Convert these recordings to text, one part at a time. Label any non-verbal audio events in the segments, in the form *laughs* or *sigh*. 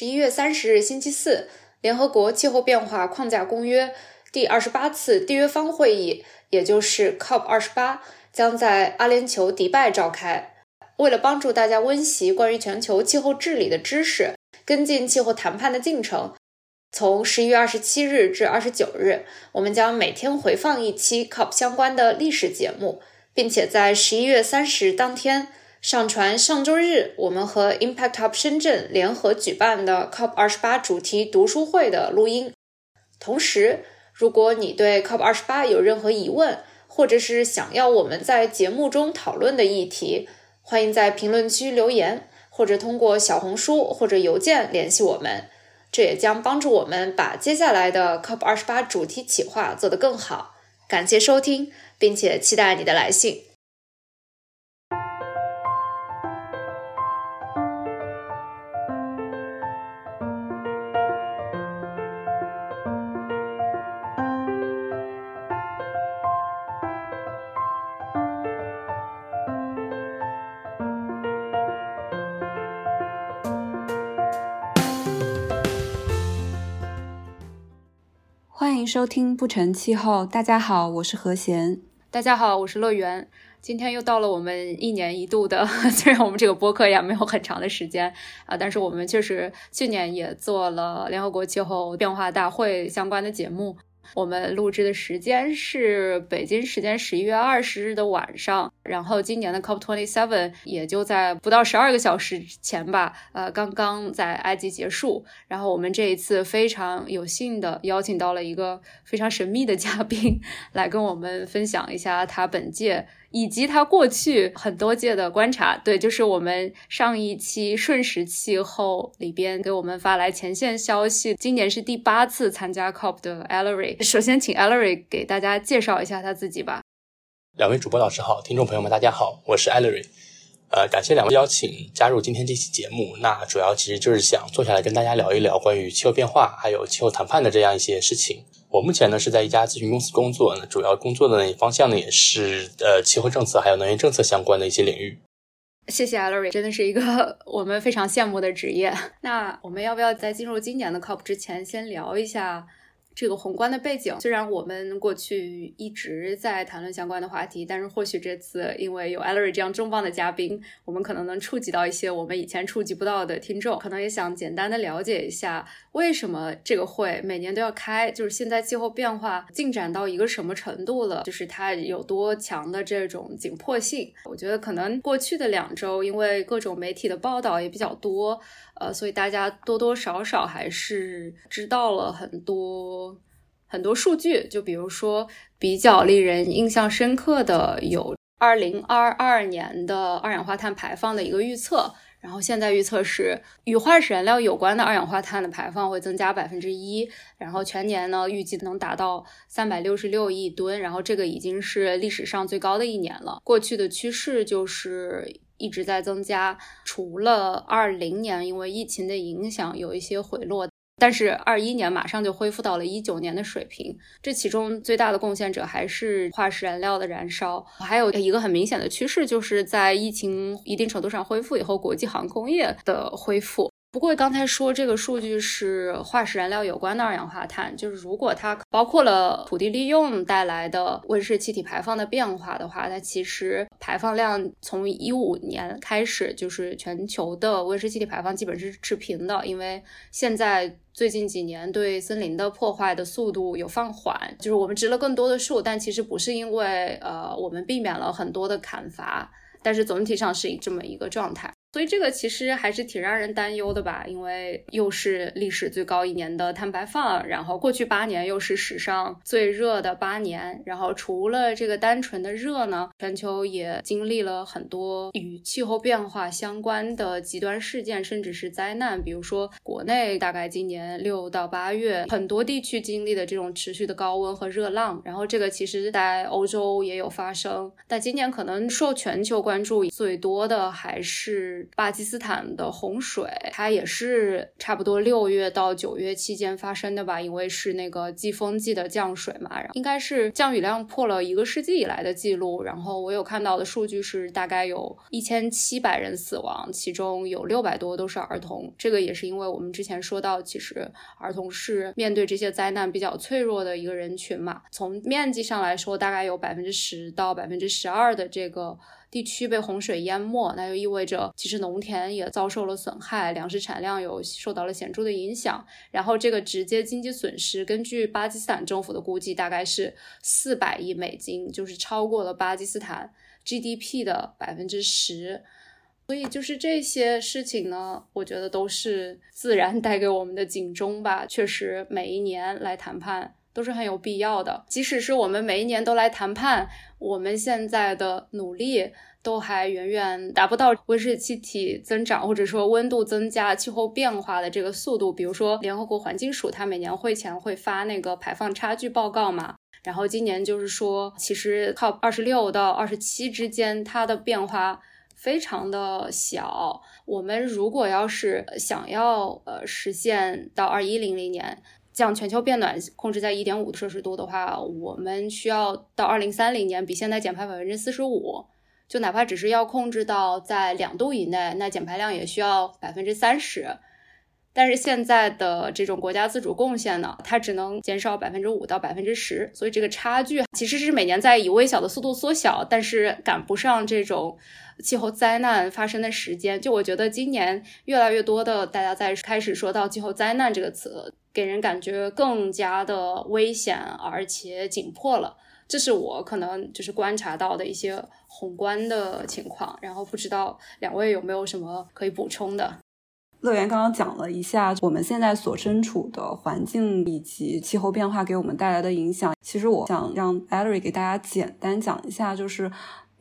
十一月三十日星期四，联合国气候变化框架公约第二十八次缔约方会议，也就是 COP 二十八，将在阿联酋迪拜召开。为了帮助大家温习关于全球气候治理的知识，跟进气候谈判的进程，从十一月二十七日至二十九日，我们将每天回放一期 COP 相关的历史节目，并且在十一月三十当天。上传上周日我们和 Impact Hub 深圳联合举办的 COP 二十八主题读书会的录音。同时，如果你对 COP 二十八有任何疑问，或者是想要我们在节目中讨论的议题，欢迎在评论区留言，或者通过小红书或者邮件联系我们。这也将帮助我们把接下来的 COP 二十八主题企划做得更好。感谢收听，并且期待你的来信。收听不成气候。大家好，我是何贤。大家好，我是乐园。今天又到了我们一年一度的，*laughs* 虽然我们这个播客也没有很长的时间啊，但是我们确实去年也做了联合国气候变化大会相关的节目。我们录制的时间是北京时间十一月二十日的晚上，然后今年的 COP twenty seven 也就在不到十二个小时前吧，呃，刚刚在埃及结束。然后我们这一次非常有幸的邀请到了一个非常神秘的嘉宾，来跟我们分享一下他本届。以及他过去很多届的观察，对，就是我们上一期瞬时气候里边给我们发来前线消息，今年是第八次参加 COP 的 Ellery。首先，请 Ellery 给大家介绍一下他自己吧。两位主播老师好，听众朋友们大家好，我是 Ellery。呃，感谢两位邀请加入今天这期节目。那主要其实就是想坐下来跟大家聊一聊关于气候变化还有气候谈判的这样一些事情。我目前呢是在一家咨询公司工作，呢主要工作的方向呢也是呃气候政策还有能源政策相关的一些领域。谢谢 Ellery，真的是一个 *laughs* 我们非常羡慕的职业。那我们要不要在进入今年的 COP 之前，先聊一下？这个宏观的背景，虽然我们过去一直在谈论相关的话题，但是或许这次因为有 Ellery 这样重磅的嘉宾，我们可能能触及到一些我们以前触及不到的听众，可能也想简单的了解一下，为什么这个会每年都要开，就是现在气候变化进展到一个什么程度了，就是它有多强的这种紧迫性。我觉得可能过去的两周，因为各种媒体的报道也比较多。呃，所以大家多多少少还是知道了很多很多数据，就比如说比较令人印象深刻的有二零二二年的二氧化碳排放的一个预测，然后现在预测是与化石燃料有关的二氧化碳的排放会增加百分之一，然后全年呢预计能达到三百六十六亿吨，然后这个已经是历史上最高的一年了。过去的趋势就是。一直在增加，除了二零年因为疫情的影响有一些回落，但是二一年马上就恢复到了一九年的水平。这其中最大的贡献者还是化石燃料的燃烧，还有一个很明显的趋势，就是在疫情一定程度上恢复以后，国际航空业的恢复。不过刚才说这个数据是化石燃料有关的二氧化碳，就是如果它包括了土地利用带来的温室气体排放的变化的话，它其实排放量从一五年开始就是全球的温室气体排放基本是持平的，因为现在最近几年对森林的破坏的速度有放缓，就是我们植了更多的树，但其实不是因为呃我们避免了很多的砍伐，但是总体上是以这么一个状态。所以这个其实还是挺让人担忧的吧，因为又是历史最高一年的碳排放，然后过去八年又是史上最热的八年，然后除了这个单纯的热呢，全球也经历了很多与气候变化相关的极端事件，甚至是灾难，比如说国内大概今年六到八月，很多地区经历的这种持续的高温和热浪，然后这个其实在欧洲也有发生，但今年可能受全球关注最多的还是。巴基斯坦的洪水，它也是差不多六月到九月期间发生的吧？因为是那个季风季的降水嘛，应该是降雨量破了一个世纪以来的记录。然后我有看到的数据是大概有一千七百人死亡，其中有六百多都是儿童。这个也是因为我们之前说到，其实儿童是面对这些灾难比较脆弱的一个人群嘛。从面积上来说，大概有百分之十到百分之十二的这个。地区被洪水淹没，那就意味着其实农田也遭受了损害，粮食产量有受到了显著的影响。然后这个直接经济损失，根据巴基斯坦政府的估计，大概是四百亿美金，就是超过了巴基斯坦 GDP 的百分之十。所以就是这些事情呢，我觉得都是自然带给我们的警钟吧。确实，每一年来谈判。都是很有必要的，即使是我们每一年都来谈判，我们现在的努力都还远远达不到温室气体增长或者说温度增加、气候变化的这个速度。比如说，联合国环境署它每年会前会发那个排放差距报告嘛，然后今年就是说，其实靠二十六到二十七之间，它的变化非常的小。我们如果要是想要呃实现到二一零零年。像全球变暖控制在一点五摄氏度的话，我们需要到二零三零年比现在减排百分之四十五。就哪怕只是要控制到在两度以内，那减排量也需要百分之三十。但是现在的这种国家自主贡献呢，它只能减少百分之五到百分之十，所以这个差距其实是每年在以微小的速度缩小，但是赶不上这种气候灾难发生的时间。就我觉得今年越来越多的大家在开始说到气候灾难这个词。给人感觉更加的危险，而且紧迫了。这是我可能就是观察到的一些宏观的情况。然后不知道两位有没有什么可以补充的？乐园刚刚讲了一下我们现在所身处的环境以及气候变化给我们带来的影响。其实我想让 Ely 给大家简单讲一下，就是。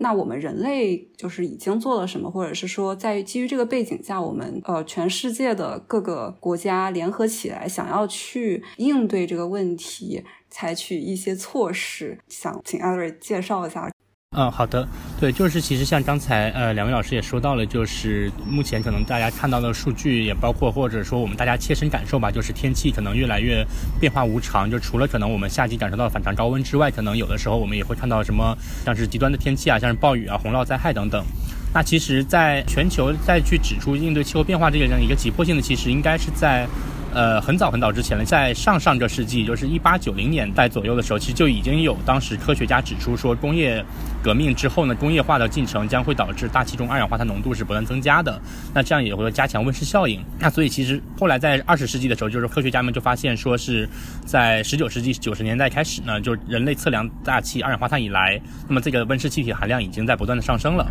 那我们人类就是已经做了什么，或者是说，在基于这个背景下，我们呃，全世界的各个国家联合起来，想要去应对这个问题，采取一些措施，想请艾瑞介绍一下。嗯，好的，对，就是其实像刚才呃两位老师也说到了，就是目前可能大家看到的数据也包括或者说我们大家切身感受吧，就是天气可能越来越变化无常，就除了可能我们夏季感受到反常高温之外，可能有的时候我们也会看到什么像是极端的天气啊，像是暴雨啊、洪涝灾害等等。那其实，在全球再去指出应对气候变化这个这样一个急迫性的，其实应该是在。呃，很早很早之前了，在上上个世纪，就是一八九零年代左右的时候，其实就已经有当时科学家指出说，工业革命之后呢，工业化的进程将会导致大气中二氧化碳浓度是不断增加的。那这样也会加强温室效应。那所以其实后来在二十世纪的时候，就是科学家们就发现说是在十九世纪九十年代开始呢，就人类测量大气二氧化碳以来，那么这个温室气体含量已经在不断的上升了。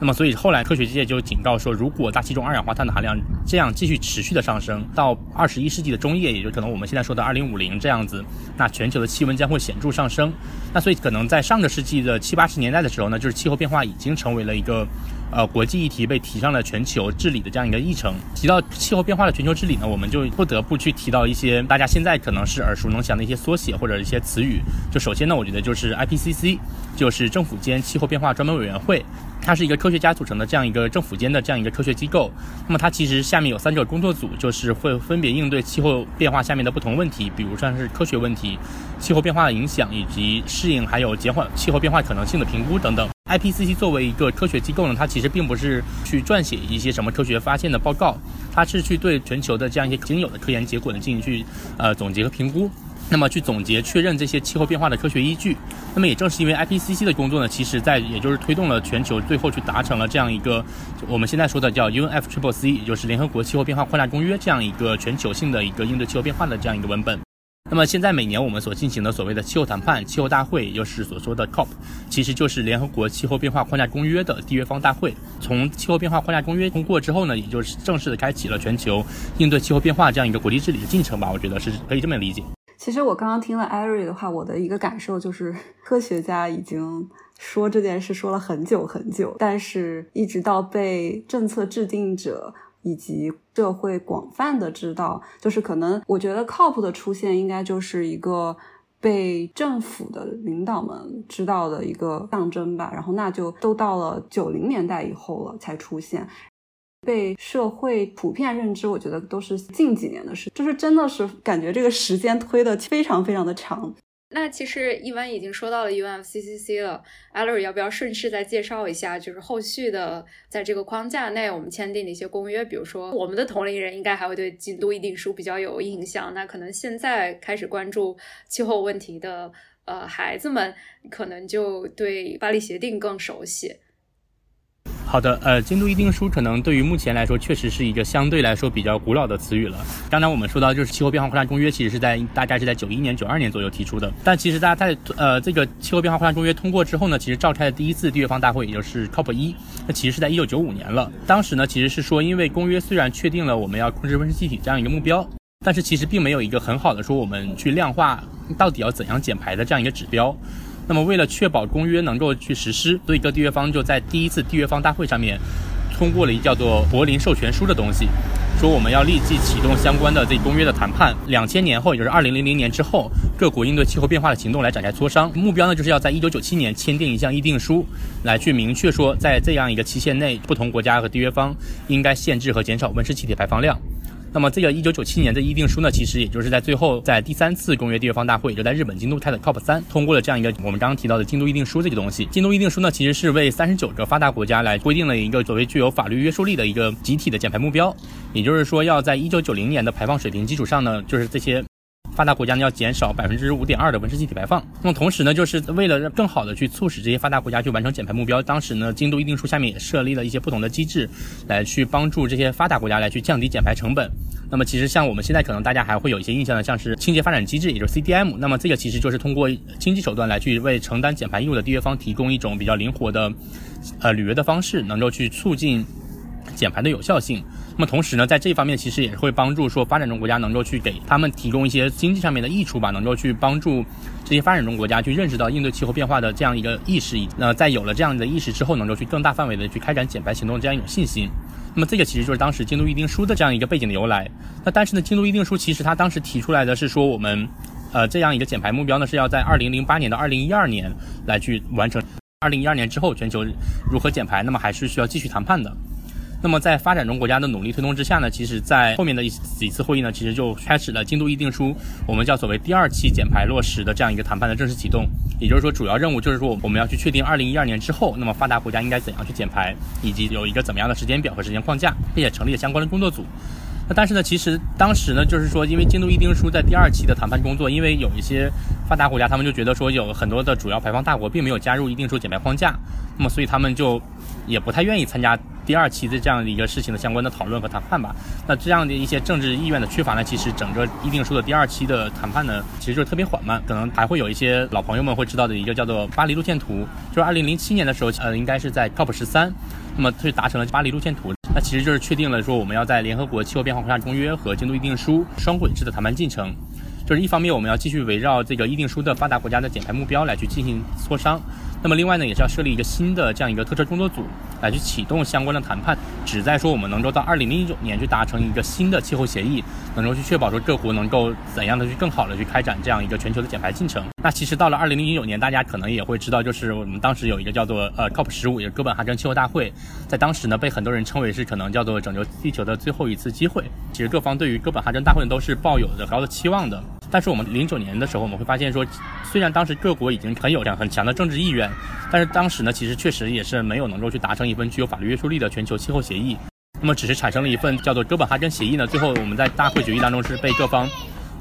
那么，所以后来科学界就警告说，如果大气中二氧化碳的含量这样继续持续的上升，到二十一世纪的中叶，也就可能我们现在说的二零五零这样子，那全球的气温将会显著上升。那所以可能在上个世纪的七八十年代的时候呢，就是气候变化已经成为了一个。呃，国际议题被提上了全球治理的这样一个议程。提到气候变化的全球治理呢，我们就不得不去提到一些大家现在可能是耳熟能详的一些缩写或者一些词语。就首先呢，我觉得就是 IPCC，就是政府间气候变化专门委员会，它是一个科学家组成的这样一个政府间的这样一个科学机构。那么它其实下面有三个工作组，就是会分别应对气候变化下面的不同问题，比如像是科学问题、气候变化的影响以及适应还有减缓气候变化可能性的评估等等。IPCC 作为一个科学机构呢，它其实并不是去撰写一些什么科学发现的报告，它是去对全球的这样一些仅有的科研结果呢进行去呃总结和评估，那么去总结确认这些气候变化的科学依据。那么也正是因为 IPCC 的工作呢，其实在也就是推动了全球最后去达成了这样一个我们现在说的叫 UNFCCC，也就是联合国气候变化框架公约这样一个全球性的一个应对气候变化的这样一个文本。那么现在每年我们所进行的所谓的气候谈判、气候大会，也就是所说的 COP，其实就是联合国气候变化框架公约的缔约方大会。从气候变化框架公约通过之后呢，也就是正式的开启了全球应对气候变化这样一个国际治理的进程吧。我觉得是可以这么理解。其实我刚刚听了艾瑞的话，我的一个感受就是，科学家已经说这件事说了很久很久，但是一直到被政策制定者。以及社会广泛的知道，就是可能我觉得 COP 的出现应该就是一个被政府的领导们知道的一个象征吧。然后那就都到了九零年代以后了才出现。被社会普遍认知，我觉得都是近几年的事，就是真的是感觉这个时间推的非常非常的长。那其实一般已经说到了 UNFCCC 了 a l l e r 要不要顺势再介绍一下，就是后续的在这个框架内我们签订的一些公约？比如说，我们的同龄人应该还会对京都议定书比较有印象，那可能现在开始关注气候问题的呃孩子们，可能就对巴黎协定更熟悉。好的，呃，京都议定书可能对于目前来说，确实是一个相对来说比较古老的词语了。刚才我们说到，就是气候变化扩大公约，其实是在大概是在九一年、九二年左右提出的。但其实大家在呃这个气候变化扩大公约通过之后呢，其实召开的第一次缔约方大会，也就是 COP 一，那其实是在一九九五年了。当时呢，其实是说，因为公约虽然确定了我们要控制温室气体这样一个目标，但是其实并没有一个很好的说我们去量化到底要怎样减排的这样一个指标。那么，为了确保公约能够去实施，所以各缔约方就在第一次缔约方大会上面通过了一叫做柏林授权书的东西，说我们要立即启动相关的这公约的谈判。两千年后，也就是二零零零年之后，各国应对气候变化的行动来展开磋商。目标呢，就是要在一九九七年签订一项议定书，来去明确说，在这样一个期限内，不同国家和缔约方应该限制和减少温室气体排放量。那么这个一九九七年的议定书呢，其实也就是在最后在第三次公约缔约方大会，就在日本京都泰的 COP 三通过了这样一个我们刚刚提到的京都议定书这个东西。京都议定书呢，其实是为三十九个发达国家来规定了一个作为具有法律约束力的一个集体的减排目标，也就是说要在一九九零年的排放水平基础上呢，就是这些。发达国家呢要减少百分之五点二的温室气体排放，那么同时呢，就是为了更好的去促使这些发达国家去完成减排目标，当时呢，京都议定书下面也设立了一些不同的机制，来去帮助这些发达国家来去降低减排成本。那么其实像我们现在可能大家还会有一些印象的，像是清洁发展机制，也就是 CDM。那么这个其实就是通过经济手段来去为承担减排义务的缔约方提供一种比较灵活的，呃履约的方式，能够去促进减排的有效性。那么同时呢，在这一方面其实也会帮助说发展中国家能够去给他们提供一些经济上面的益处吧，能够去帮助这些发展中国家去认识到应对气候变化的这样一个意识。那在有了这样的意识之后，能够去更大范围的去开展减排行动这样一种信心。那么这个其实就是当时京都议定书的这样一个背景的由来。那但是呢，京都议定书其实它当时提出来的是说我们，呃，这样一个减排目标呢是要在二零零八年到二零一二年来去完成。二零一二年之后全球如何减排，那么还是需要继续谈判的。那么在发展中国家的努力推动之下呢，其实，在后面的一几次会议呢，其实就开始了京都议定书，我们叫所谓第二期减排落实的这样一个谈判的正式启动。也就是说，主要任务就是说，我们要去确定二零一二年之后，那么发达国家应该怎样去减排，以及有一个怎么样的时间表和时间框架，并且成立了相关的工作组。那但是呢，其实当时呢，就是说，因为京都议定书在第二期的谈判工作，因为有一些发达国家，他们就觉得说，有很多的主要排放大国并没有加入议定书减排框架，那么所以他们就也不太愿意参加。第二期的这样的一个事情的相关的讨论和谈判吧，那这样的一些政治意愿的缺乏呢，其实整个议定书的第二期的谈判呢，其实就是特别缓慢，可能还会有一些老朋友们会知道的一个叫做巴黎路线图，就是二零零七年的时候，呃，应该是在 COP 十三，那么去达成了巴黎路线图，那其实就是确定了说我们要在联合国气候变化扩大公约和京都议定书双轨制的谈判进程，就是一方面我们要继续围绕这个议定书的发达国家的减排目标来去进行磋商。那么另外呢，也是要设立一个新的这样一个特设工作组，来去启动相关的谈判，旨在说我们能够到二零零九年去达成一个新的气候协议，能够去确保说各国能够怎样的去更好的去开展这样一个全球的减排进程。那其实到了二零零九年，大家可能也会知道，就是我们当时有一个叫做呃 COP 十五，也是哥本哈根气候大会，在当时呢被很多人称为是可能叫做拯救地球的最后一次机会。其实各方对于哥本哈根大会都是抱有着高的期望的。但是我们零九年的时候，我们会发现说，虽然当时各国已经很有这样很强的政治意愿，但是当时呢，其实确实也是没有能够去达成一份具有法律约束力的全球气候协议。那么只是产生了一份叫做哥本哈根协议呢，最后我们在大会决议当中是被各方。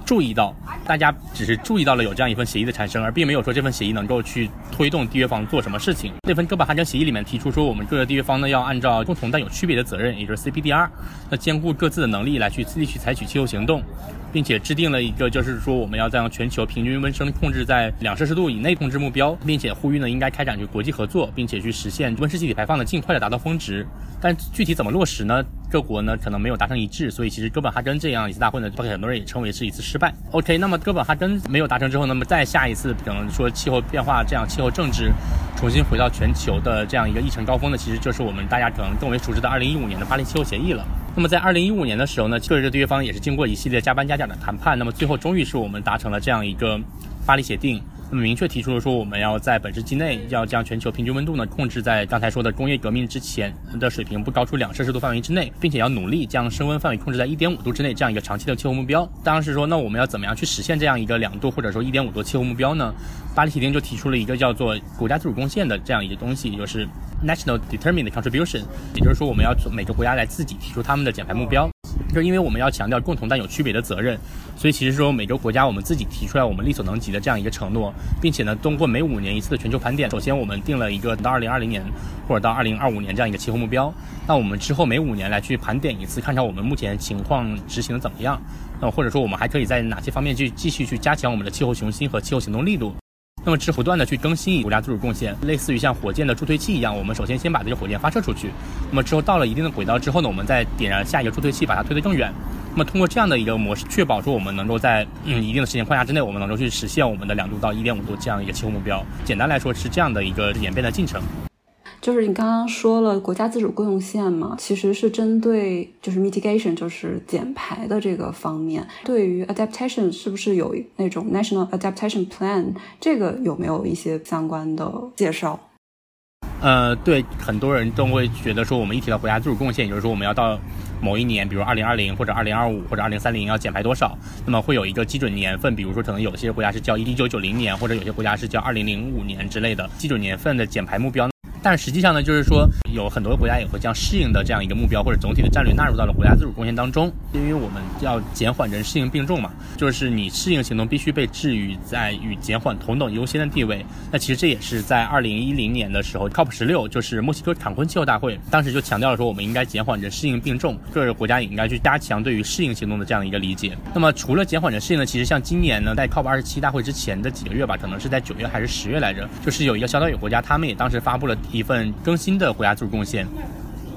注意到，大家只是注意到了有这样一份协议的产生，而并没有说这份协议能够去推动缔约方做什么事情。那份哥本哈根协议里面提出说，我们各个缔约方呢要按照共同但有区别的责任，也就是 CPDR，那兼顾各自的能力来去自己去采取气候行动，并且制定了一个就是说我们要将全球平均温升控制在两摄氏度以内控制目标，并且呼吁呢应该开展去国际合作，并且去实现温室气体排放的尽快的达到峰值。但具体怎么落实呢？各国呢可能没有达成一致，所以其实哥本哈根这样一次大会呢，被很多人也称为是一次失败。OK，那么哥本哈根没有达成之后，那么再下一次可能说气候变化这样气候政治重新回到全球的这样一个议程高峰呢，其实就是我们大家可能更为熟知的2015年的巴黎气候协议了。那么在二零一五年的时候呢，各个缔约方也是经过一系列加班加点的谈判，那么最后终于是我们达成了这样一个巴黎协定。那么明确提出了说，我们要在本世纪内要将全球平均温度呢控制在刚才说的工业革命之前的水平，不高出两摄氏度范围之内，并且要努力将升温范围控制在一点五度之内这样一个长期的气候目标。当然是说，那我们要怎么样去实现这样一个两度或者说一点五度气候目标呢？巴黎协定就提出了一个叫做国家自主贡献的这样一个东西，就是 national determined contribution，也就是说我们要每个国家来自己提出他们的减排目标。就是因为我们要强调共同但有区别的责任，所以其实说每个国家我们自己提出来我们力所能及的这样一个承诺，并且呢，通过每五年一次的全球盘点，首先我们定了一个到二零二零年或者到二零二五年这样一个气候目标，那我们之后每五年来去盘点一次，看看我们目前情况执行的怎么样，那或者说我们还可以在哪些方面去继续去加强我们的气候雄心和气候行动力度。那么，是不断的去更新国家自主贡献，类似于像火箭的助推器一样，我们首先先把这个火箭发射出去，那么之后到了一定的轨道之后呢，我们再点燃下一个助推器，把它推得更远。那么通过这样的一个模式，确保说我们能够在嗯一定的时间框架之内，我们能够去实现我们的两度到一点五度这样一个气候目标。简单来说是这样的一个演变的进程。就是你刚刚说了国家自主贡献嘛，其实是针对就是 mitigation，就是减排的这个方面。对于 adaptation，是不是有那种 national adaptation plan？这个有没有一些相关的介绍？呃，对，很多人都会觉得说，我们一提到国家自主贡献，也就是说我们要到某一年，比如二零二零或者二零二五或者二零三零要减排多少，那么会有一个基准年份，比如说可能有些国家是叫一九九零年，或者有些国家是叫二零零五年之类的基准年份的减排目标。但实际上呢，就是说有很多国家也会将适应的这样一个目标或者总体的战略纳入到了国家自主贡献当中，因为我们要减缓人适应并重嘛，就是你适应行动必须被置于在与减缓同等优先的地位。那其实这也是在二零一零年的时候，COP 十六就是墨西哥坎昆气候大会，当时就强调了说我们应该减缓人适应并重，各个国家也应该去加强对于适应行动的这样一个理解。那么除了减缓人适应呢，其实像今年呢，在 COP 二十七大会之前的几个月吧，可能是在九月还是十月来着，就是有一个小岛屿国家，他们也当时发布了。一份更新的国家自主贡献，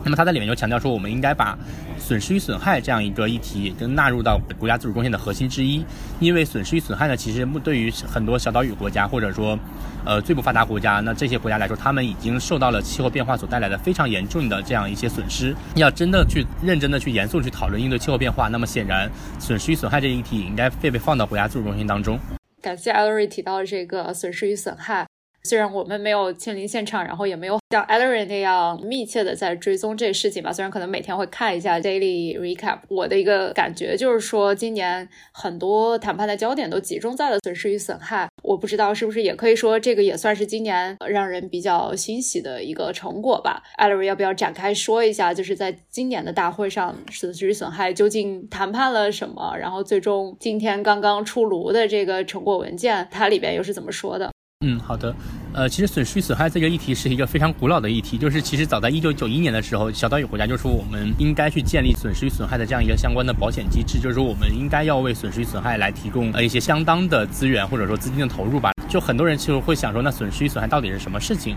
那么他在里面就强调说，我们应该把损失与损害这样一个议题跟纳入到国家自主贡献的核心之一。因为损失与损害呢，其实对于很多小岛屿国家或者说呃最不发达国家，那这些国家来说，他们已经受到了气候变化所带来的非常严重的这样一些损失。要真的去认真的去严肃去讨论应对气候变化，那么显然损失与损害这一议题应该被被放到国家自主贡献当中。感谢艾瑞提到这个损失与损害。虽然我们没有亲临现场，然后也没有像 e l l e r 那样密切的在追踪这事情吧。虽然可能每天会看一下 Daily Recap，我的一个感觉就是说，今年很多谈判的焦点都集中在了损失与损害。我不知道是不是也可以说，这个也算是今年让人比较欣喜的一个成果吧。e l l e r 要不要展开说一下，就是在今年的大会上，损失与损害究竟谈判了什么？然后最终今天刚刚出炉的这个成果文件，它里边又是怎么说的？嗯，好的。呃，其实损失与损害这个议题是一个非常古老的议题，就是其实早在一九九一年的时候，小岛屿国家就说我们应该去建立损失与损害的这样一个相关的保险机制，就是说我们应该要为损失与损害来提供呃一些相当的资源或者说资金的投入吧。就很多人其实会想说，那损失与损害到底是什么事情？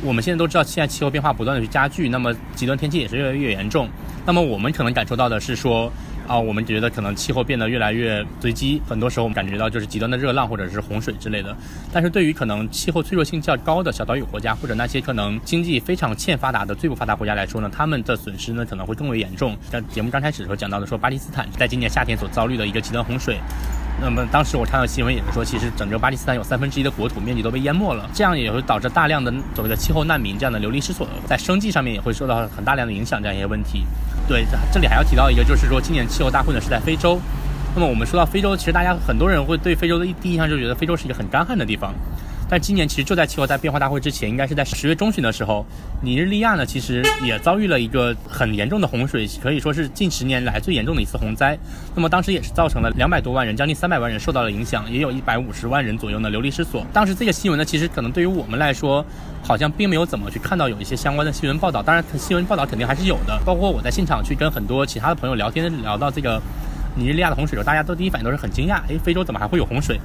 我们现在都知道，现在气候变化不断的去加剧，那么极端天气也是越来越严重。那么我们可能感受到的是说。啊，我们觉得可能气候变得越来越随机，很多时候我们感觉到就是极端的热浪或者是洪水之类的。但是对于可能气候脆弱性较高的小岛屿国家，或者那些可能经济非常欠发达的最不发达国家来说呢，他们的损失呢可能会更为严重。像节目刚开始的时候讲到的说，巴基斯坦在今年夏天所遭遇的一个极端洪水。那么当时我看到新闻也是说，其实整个巴基斯坦有三分之一的国土面积都被淹没了，这样也会导致大量的所谓的气候难民这样的流离失所，在生计上面也会受到很大量的影响，这样一些问题。对，这里还要提到一个，就是说今年气候大会呢是在非洲。那么我们说到非洲，其实大家很多人会对非洲的第一印象就觉得非洲是一个很干旱的地方。但今年其实就在气候在变化大会之前，应该是在十月中旬的时候，尼日利亚呢其实也遭遇了一个很严重的洪水，可以说是近十年来最严重的一次洪灾。那么当时也是造成了两百多万人，将近三百万人受到了影响，也有一百五十万人左右呢流离失所。当时这个新闻呢，其实可能对于我们来说，好像并没有怎么去看到有一些相关的新闻报道。当然，新闻报道肯定还是有的。包括我在现场去跟很多其他的朋友聊天，聊到这个尼日利亚的洪水的时候，大家都第一反应都是很惊讶，诶，非洲怎么还会有洪水？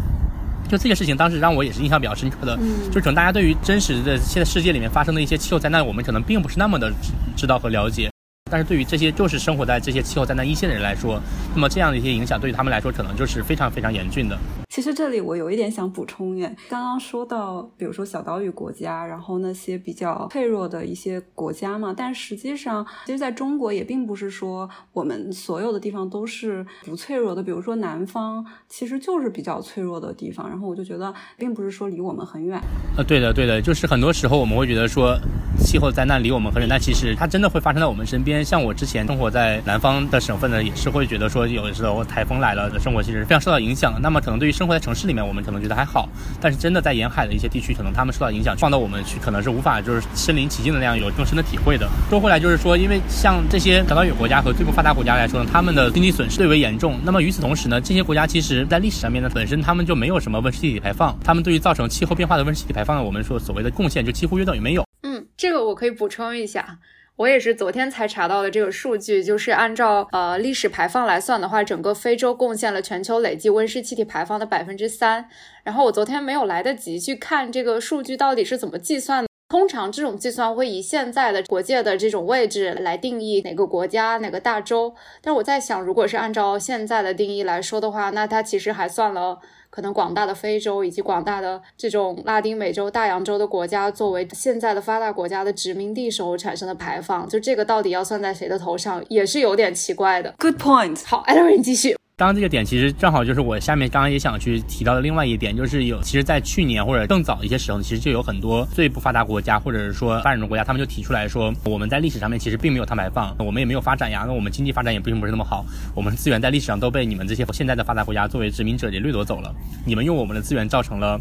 就这件事情，当时让我也是印象比较深刻的，嗯就可能大家对于真实的现在世界里面发生的一些气候灾难，我们可能并不是那么的知道和了解，但是对于这些就是生活在这些气候灾难一线的人来说，那么这样的一些影响对于他们来说，可能就是非常非常严峻的。其实这里我有一点想补充耶，刚刚说到，比如说小岛屿国家，然后那些比较脆弱的一些国家嘛，但实际上，其实在中国也并不是说我们所有的地方都是不脆弱的。比如说南方，其实就是比较脆弱的地方。然后我就觉得，并不是说离我们很远。呃，对的，对的，就是很多时候我们会觉得说气候灾难离我们很远，但其实它真的会发生在我们身边。像我之前生活在南方的省份呢，也是会觉得说有的时候台风来了，生活其实非常受到影响。那么可能对于生活在城市里面，我们可能觉得还好，但是真的在沿海的一些地区，可能他们受到影响，放到我们去，可能是无法就是身临其境的那样有更深的体会的。说回来，就是说，因为像这些小岛屿国家和最不发达国家来说呢，他们的经济损失最为严重。那么与此同时呢，这些国家其实在历史上面呢，本身他们就没有什么温室气体排放，他们对于造成气候变化的温室气体排放呢，我们说所谓的贡献就几乎约等于没有。嗯，这个我可以补充一下。我也是昨天才查到的这个数据，就是按照呃历史排放来算的话，整个非洲贡献了全球累计温室气体排放的百分之三。然后我昨天没有来得及去看这个数据到底是怎么计算的。通常这种计算会以现在的国界的这种位置来定义哪个国家哪个大洲。但我在想，如果是按照现在的定义来说的话，那它其实还算了。可能广大的非洲以及广大的这种拉丁美洲、大洋洲的国家，作为现在的发达国家的殖民地时候产生的排放，就这个到底要算在谁的头上，也是有点奇怪的。Good point。好 e l l 继续。刚刚这个点其实正好就是我下面刚刚也想去提到的另外一点，就是有其实，在去年或者更早一些时候，其实就有很多最不发达国家或者是说发展中国家，他们就提出来说，我们在历史上面其实并没有碳排放，我们也没有发展呀，那我们经济发展也并不是那么好，我们资源在历史上都被你们这些现在的发达国家作为殖民者给掠夺走了，你们用我们的资源造成了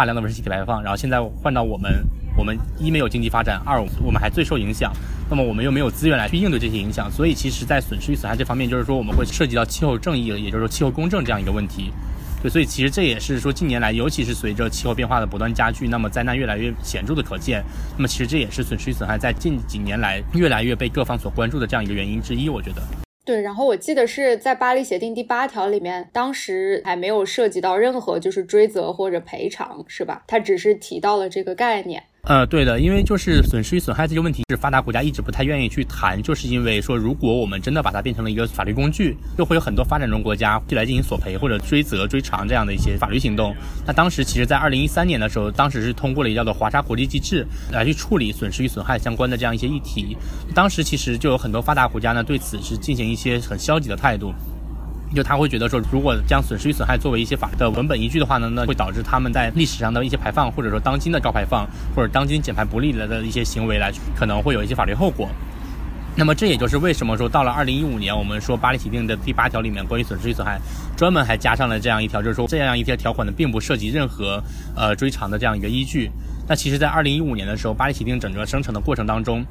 大量的温室气体排放，然后现在换到我们。我们一没有经济发展，二我们还最受影响。那么我们又没有资源来去应对这些影响，所以其实，在损失与损害这方面，就是说我们会涉及到气候正义，也就是说气候公正这样一个问题。对，所以其实这也是说近年来，尤其是随着气候变化的不断加剧，那么灾难越来越显著的可见。那么其实这也是损失与损害在近几年来越来越被各方所关注的这样一个原因之一，我觉得。对，然后我记得是在巴黎协定第八条里面，当时还没有涉及到任何就是追责或者赔偿，是吧？他只是提到了这个概念。呃，对的，因为就是损失与损害这个问题，是发达国家一直不太愿意去谈，就是因为说，如果我们真的把它变成了一个法律工具，就会有很多发展中国家就来进行索赔或者追责、追偿这样的一些法律行动。那当时其实，在二零一三年的时候，当时是通过了一个叫做华沙国际机制来去处理损失与损害相关的这样一些议题。当时其实就有很多发达国家呢，对此是进行一些很消极的态度。就他会觉得说，如果将损失与损害作为一些法的文本依据的话呢，那会导致他们在历史上的一些排放，或者说当今的高排放，或者当今减排不利的的一些行为来，可能会有一些法律后果。那么这也就是为什么说到了二零一五年，我们说巴黎协定的第八条里面关于损失与损害，专门还加上了这样一条，就是说这样一条条款呢，并不涉及任何呃追偿的这样一个依据。那其实，在二零一五年的时候，巴黎协定整个生成的过程当中。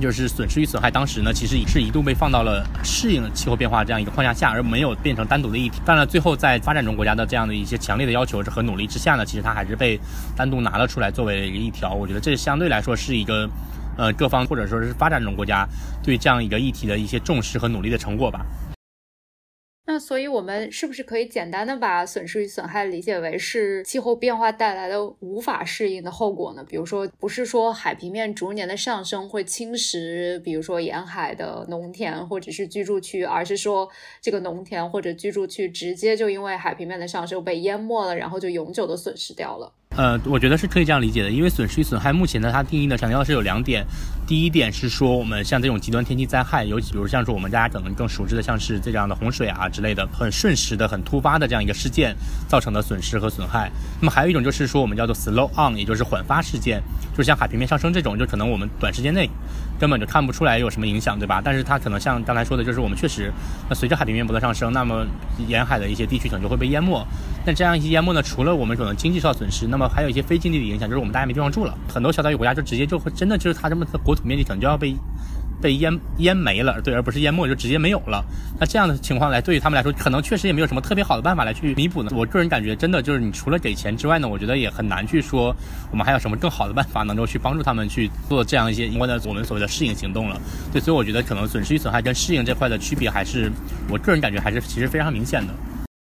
就是损失与损害，当时呢，其实也是一度被放到了适应气候变化这样一个框架下，而没有变成单独的议题。当然，最后在发展中国家的这样的一些强烈的要求和努力之下呢，其实它还是被单独拿了出来作为一条。我觉得这相对来说是一个，呃，各方或者说是发展中国家对这样一个议题的一些重视和努力的成果吧。那所以，我们是不是可以简单的把损失与损害理解为是气候变化带来的无法适应的后果呢？比如说，不是说海平面逐年的上升会侵蚀，比如说沿海的农田或者是居住区，而是说这个农田或者居住区直接就因为海平面的上升被淹没了，然后就永久的损失掉了。呃，我觉得是可以这样理解的，因为损失与损害目前呢，它定义的强调是有两点。第一点是说，我们像这种极端天气灾害，尤其比如像说我们大家可能更熟知的，像是这样的洪水啊之类的，很瞬时的、很突发的这样一个事件造成的损失和损害。那么还有一种就是说，我们叫做 slow on，也就是缓发事件，就是像海平面上升这种，就可能我们短时间内根本就看不出来有什么影响，对吧？但是它可能像刚才说的，就是我们确实，那随着海平面不断上升，那么沿海的一些地区可能就会被淹没。那这样一些淹没呢，除了我们可能经济受到损失，那么还有一些非经济的影响，就是我们大家没地方住了。很多小岛屿国家就直接就会真的就是它这么的国土面积可能就要被被淹淹没了，对，而不是淹没就直接没有了。那这样的情况来，对于他们来说，可能确实也没有什么特别好的办法来去弥补呢。我个人感觉，真的就是你除了给钱之外呢，我觉得也很难去说我们还有什么更好的办法能够去帮助他们去做这样一些相关的我们所谓的适应行动了。对，所以我觉得可能损失与损害跟适应这块的区别，还是我个人感觉还是其实非常明显的。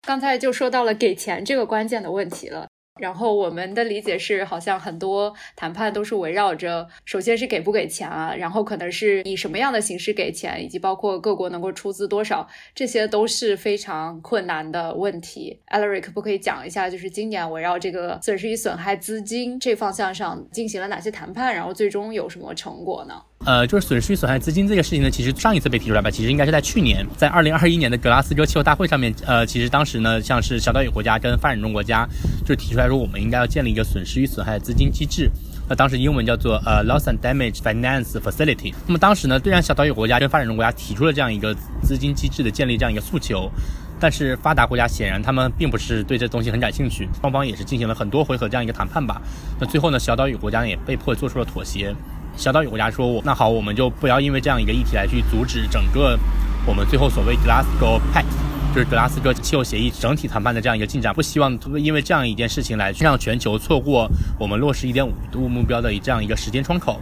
刚才就说到了给钱这个关键的问题了。然后我们的理解是，好像很多谈判都是围绕着，首先是给不给钱啊，然后可能是以什么样的形式给钱，以及包括各国能够出资多少，这些都是非常困难的问题。Ellery 可不可以讲一下，就是今年围绕这个损失与损害资金这方向上进行了哪些谈判，然后最终有什么成果呢？呃，就是损失与损害资金这个事情呢，其实上一次被提出来吧，其实应该是在去年，在二零二一年的格拉斯哥气候大会上面，呃，其实当时呢，像是小岛屿国家跟发展中国家就提出来说，我们应该要建立一个损失与损害资金机制，那当时英文叫做呃 Loss and Damage Finance Facility。那么当时呢，虽然小岛屿国家跟发展中国家提出了这样一个资金机制的建立这样一个诉求，但是发达国家显然他们并不是对这东西很感兴趣，双方也是进行了很多回合这样一个谈判吧。那最后呢，小岛屿国家呢也被迫做出了妥协。小岛屿国家说：“我那好，我们就不要因为这样一个议题来去阻止整个我们最后所谓 Glasgow Pact，就是格拉斯哥气候协议整体谈判的这样一个进展。不希望因为这样一件事情来让全球错过我们落实1.5度目标的这样一个时间窗口。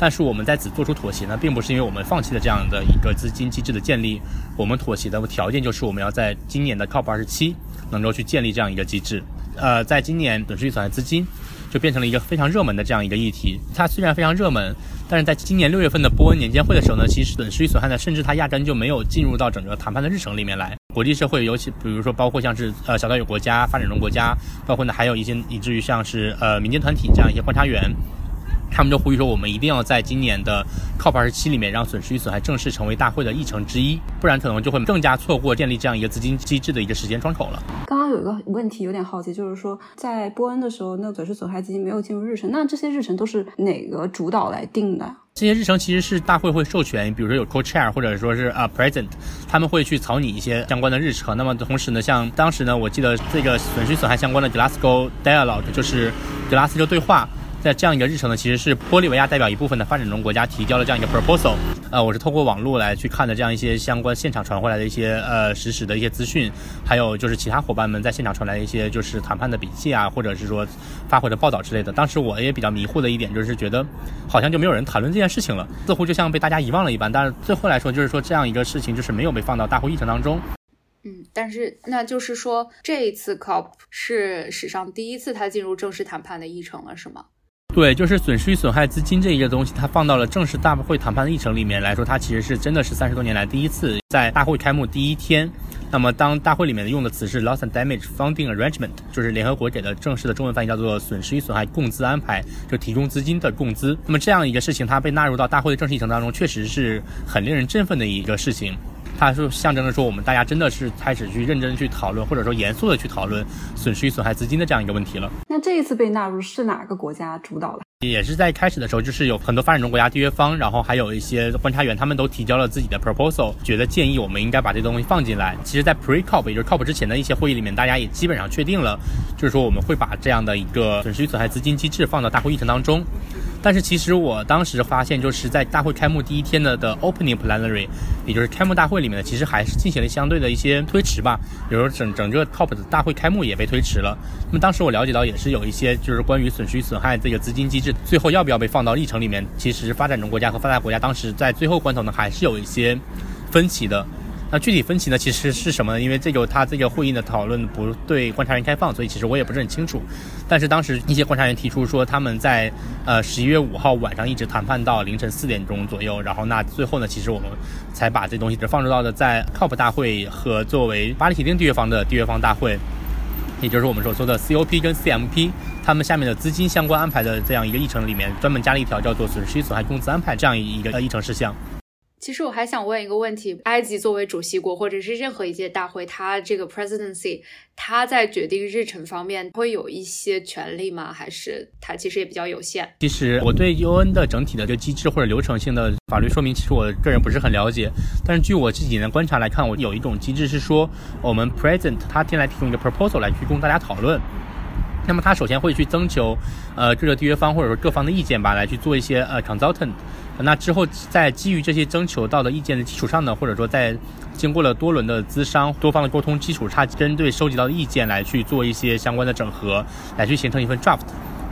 但是我们在此做出妥协呢，并不是因为我们放弃了这样的一个资金机制的建立，我们妥协的条件就是我们要在今年的 COP27 能够去建立这样一个机制。呃，在今年损失与损害资金。”就变成了一个非常热门的这样一个议题。它虽然非常热门，但是在今年六月份的波恩年鉴会的时候呢，其实损失与损害呢，甚至它压根就没有进入到整个谈判的日程里面来。国际社会，尤其比如说包括像是呃小岛屿国家、发展中国家，包括呢还有一些以至于像是呃民间团体这样一些观察员。他们就呼吁说，我们一定要在今年的 COP 二十七里面，让损失与损害正式成为大会的议程之一，不然可能就会更加错过建立这样一个资金机制的一个时间窗口了。刚刚有一个问题有点好奇，就是说在波恩的时候，那个损失损害基金没有进入日程，那这些日程都是哪个主导来定的？这些日程其实是大会会授权，比如说有 co-chair 或者说是啊 president，他们会去草拟一些相关的日程。那么同时呢，像当时呢，我记得这个损失损害相关的 Glasgow Dialogue，就是格拉斯哥对话。在这样一个日程呢，其实是玻利维亚代表一部分的发展中国家提交了这样一个 proposal。呃，我是透过网络来去看的这样一些相关现场传回来的一些呃实时的一些资讯，还有就是其他伙伴们在现场传来一些就是谈判的笔记啊，或者是说发回的报道之类的。当时我也比较迷糊的一点就是觉得，好像就没有人谈论这件事情了，似乎就像被大家遗忘了一般。但是最后来说，就是说这样一个事情就是没有被放到大会议程当中。嗯，但是那就是说这一次 COP 是史上第一次它进入正式谈判的议程了，是吗？对，就是损失与损害资金这一个东西，它放到了正式大会谈判的议程里面来说，它其实是真的是三十多年来第一次在大会开幕第一天。那么，当大会里面用的词是 loss and damage funding arrangement，就是联合国给的正式的中文翻译叫做损失与损害共资安排，就提供资金的共资。那么这样一个事情，它被纳入到大会的正式议程当中，确实是很令人振奋的一个事情。它是象征着说，我们大家真的是开始去认真去讨论，或者说严肃的去讨论损失与损害资金的这样一个问题了。那这一次被纳入是哪个国家主导的？也是在开始的时候，就是有很多发展中国家缔约方，然后还有一些观察员，他们都提交了自己的 proposal，觉得建议我们应该把这东西放进来。其实，在 pre cop 也就是 cop 之前的一些会议里面，大家也基本上确定了，就是说我们会把这样的一个损失与损害资金机制放到大会议程当中。但是其实我当时发现，就是在大会开幕第一天的的 opening plenary，也就是开幕大会里面呢，其实还是进行了相对的一些推迟吧。比如说整整个 COP 的大会开幕也被推迟了。那么当时我了解到，也是有一些就是关于损失与损害这个资金机制，最后要不要被放到议程里面，其实发展中国家和发达国家当时在最后关头呢，还是有一些分歧的。那具体分歧呢，其实是什么呢？因为这个他这个会议的讨论不对观察员开放，所以其实我也不是很清楚。但是当时一些观察员提出说，他们在呃十一月五号晚上一直谈判到凌晨四点钟左右，然后那最后呢，其实我们才把这东西放入到的在 COP 大会和作为巴黎协定缔约方的缔约方大会，也就是我们所说的 COP 跟 CMP，他们下面的资金相关安排的这样一个议程里面，专门加了一条叫做损失与损害工资安排这样一个议程事项。其实我还想问一个问题：埃及作为主席国，或者是任何一届大会，它这个 presidency，它在决定日程方面会有一些权利吗？还是它其实也比较有限？其实我对 UN 的整体的这个机制或者流程性的法律说明，其实我个人不是很了解。但是据我这几年观察来看，我有一种机制是说，我们 present 他先来提供一个 proposal 来去供大家讨论。那么他首先会去征求，呃，各个缔约方或者说各方的意见吧，来去做一些呃 consultant。那之后在基于这些征求到的意见的基础上呢，或者说在经过了多轮的资商、多方的沟通基础，他针对收集到的意见来去做一些相关的整合，来去形成一份 draft。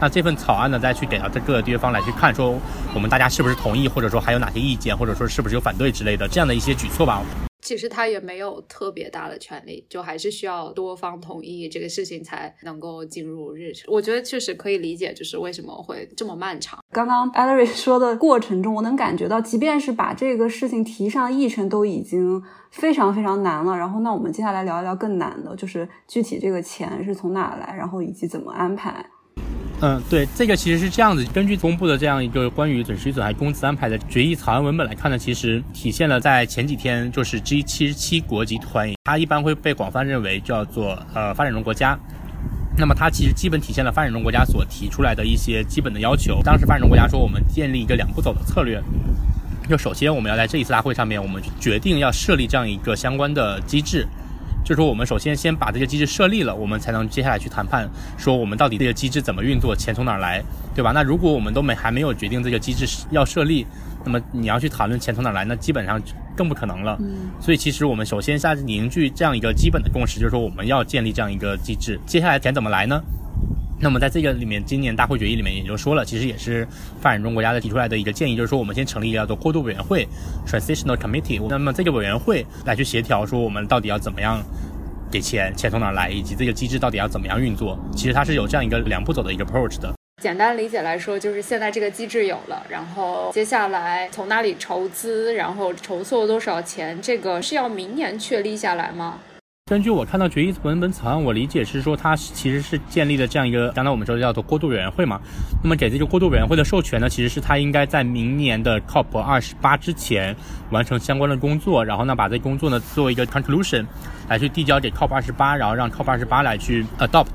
那这份草案呢，再去给到各个缔约方来去看，说我们大家是不是同意，或者说还有哪些意见，或者说是不是有反对之类的这样的一些举措吧。其实他也没有特别大的权利，就还是需要多方同意，这个事情才能够进入日程。我觉得确实可以理解，就是为什么会这么漫长。刚刚 Ellery *laughs* 说的过程中，我能感觉到，即便是把这个事情提上议程，都已经非常非常难了。然后，那我们接下来聊一聊更难的，就是具体这个钱是从哪来，然后以及怎么安排。嗯，对，这个其实是这样子。根据公布的这样一个关于损失损害工资安排的决议草案文本来看呢，其实体现了在前几天就是 G 七十七国集团，它一般会被广泛认为叫做呃发展中国家。那么它其实基本体现了发展中国家所提出来的一些基本的要求。当时发展中国家说，我们建立一个两步走的策略，就首先我们要在这一次大会上面，我们决定要设立这样一个相关的机制。就是说，我们首先先把这些机制设立了，我们才能接下来去谈判，说我们到底这个机制怎么运作，钱从哪儿来，对吧？那如果我们都没还没有决定这个机制要设立，那么你要去谈论钱从哪儿来，那基本上更不可能了。嗯。所以其实我们首先下凝聚这样一个基本的共识，就是说我们要建立这样一个机制，接下来钱怎么来呢？那么在这个里面，今年大会决议里面也就说了，其实也是发展中国家的提出来的一个建议，就是说我们先成立一个叫做过渡委员会 （Transitional Committee）。那么这个委员会来去协调，说我们到底要怎么样给钱，钱从哪来，以及这个机制到底要怎么样运作。其实它是有这样一个两步走的一个 approach 的。简单理解来说，就是现在这个机制有了，然后接下来从哪里筹资，然后筹措多少钱，这个是要明年确立下来吗？根据我看到决议文本草案，我理解是说它其实是建立了这样一个，刚才我们说的叫做过渡委员会嘛。那么给这个过渡委员会的授权呢，其实是它应该在明年的 COP 二十八之前完成相关的工作，然后呢把这工作呢做一个 conclusion 来去递交给 COP 二十八，然后让 COP 二十八来去 adopt。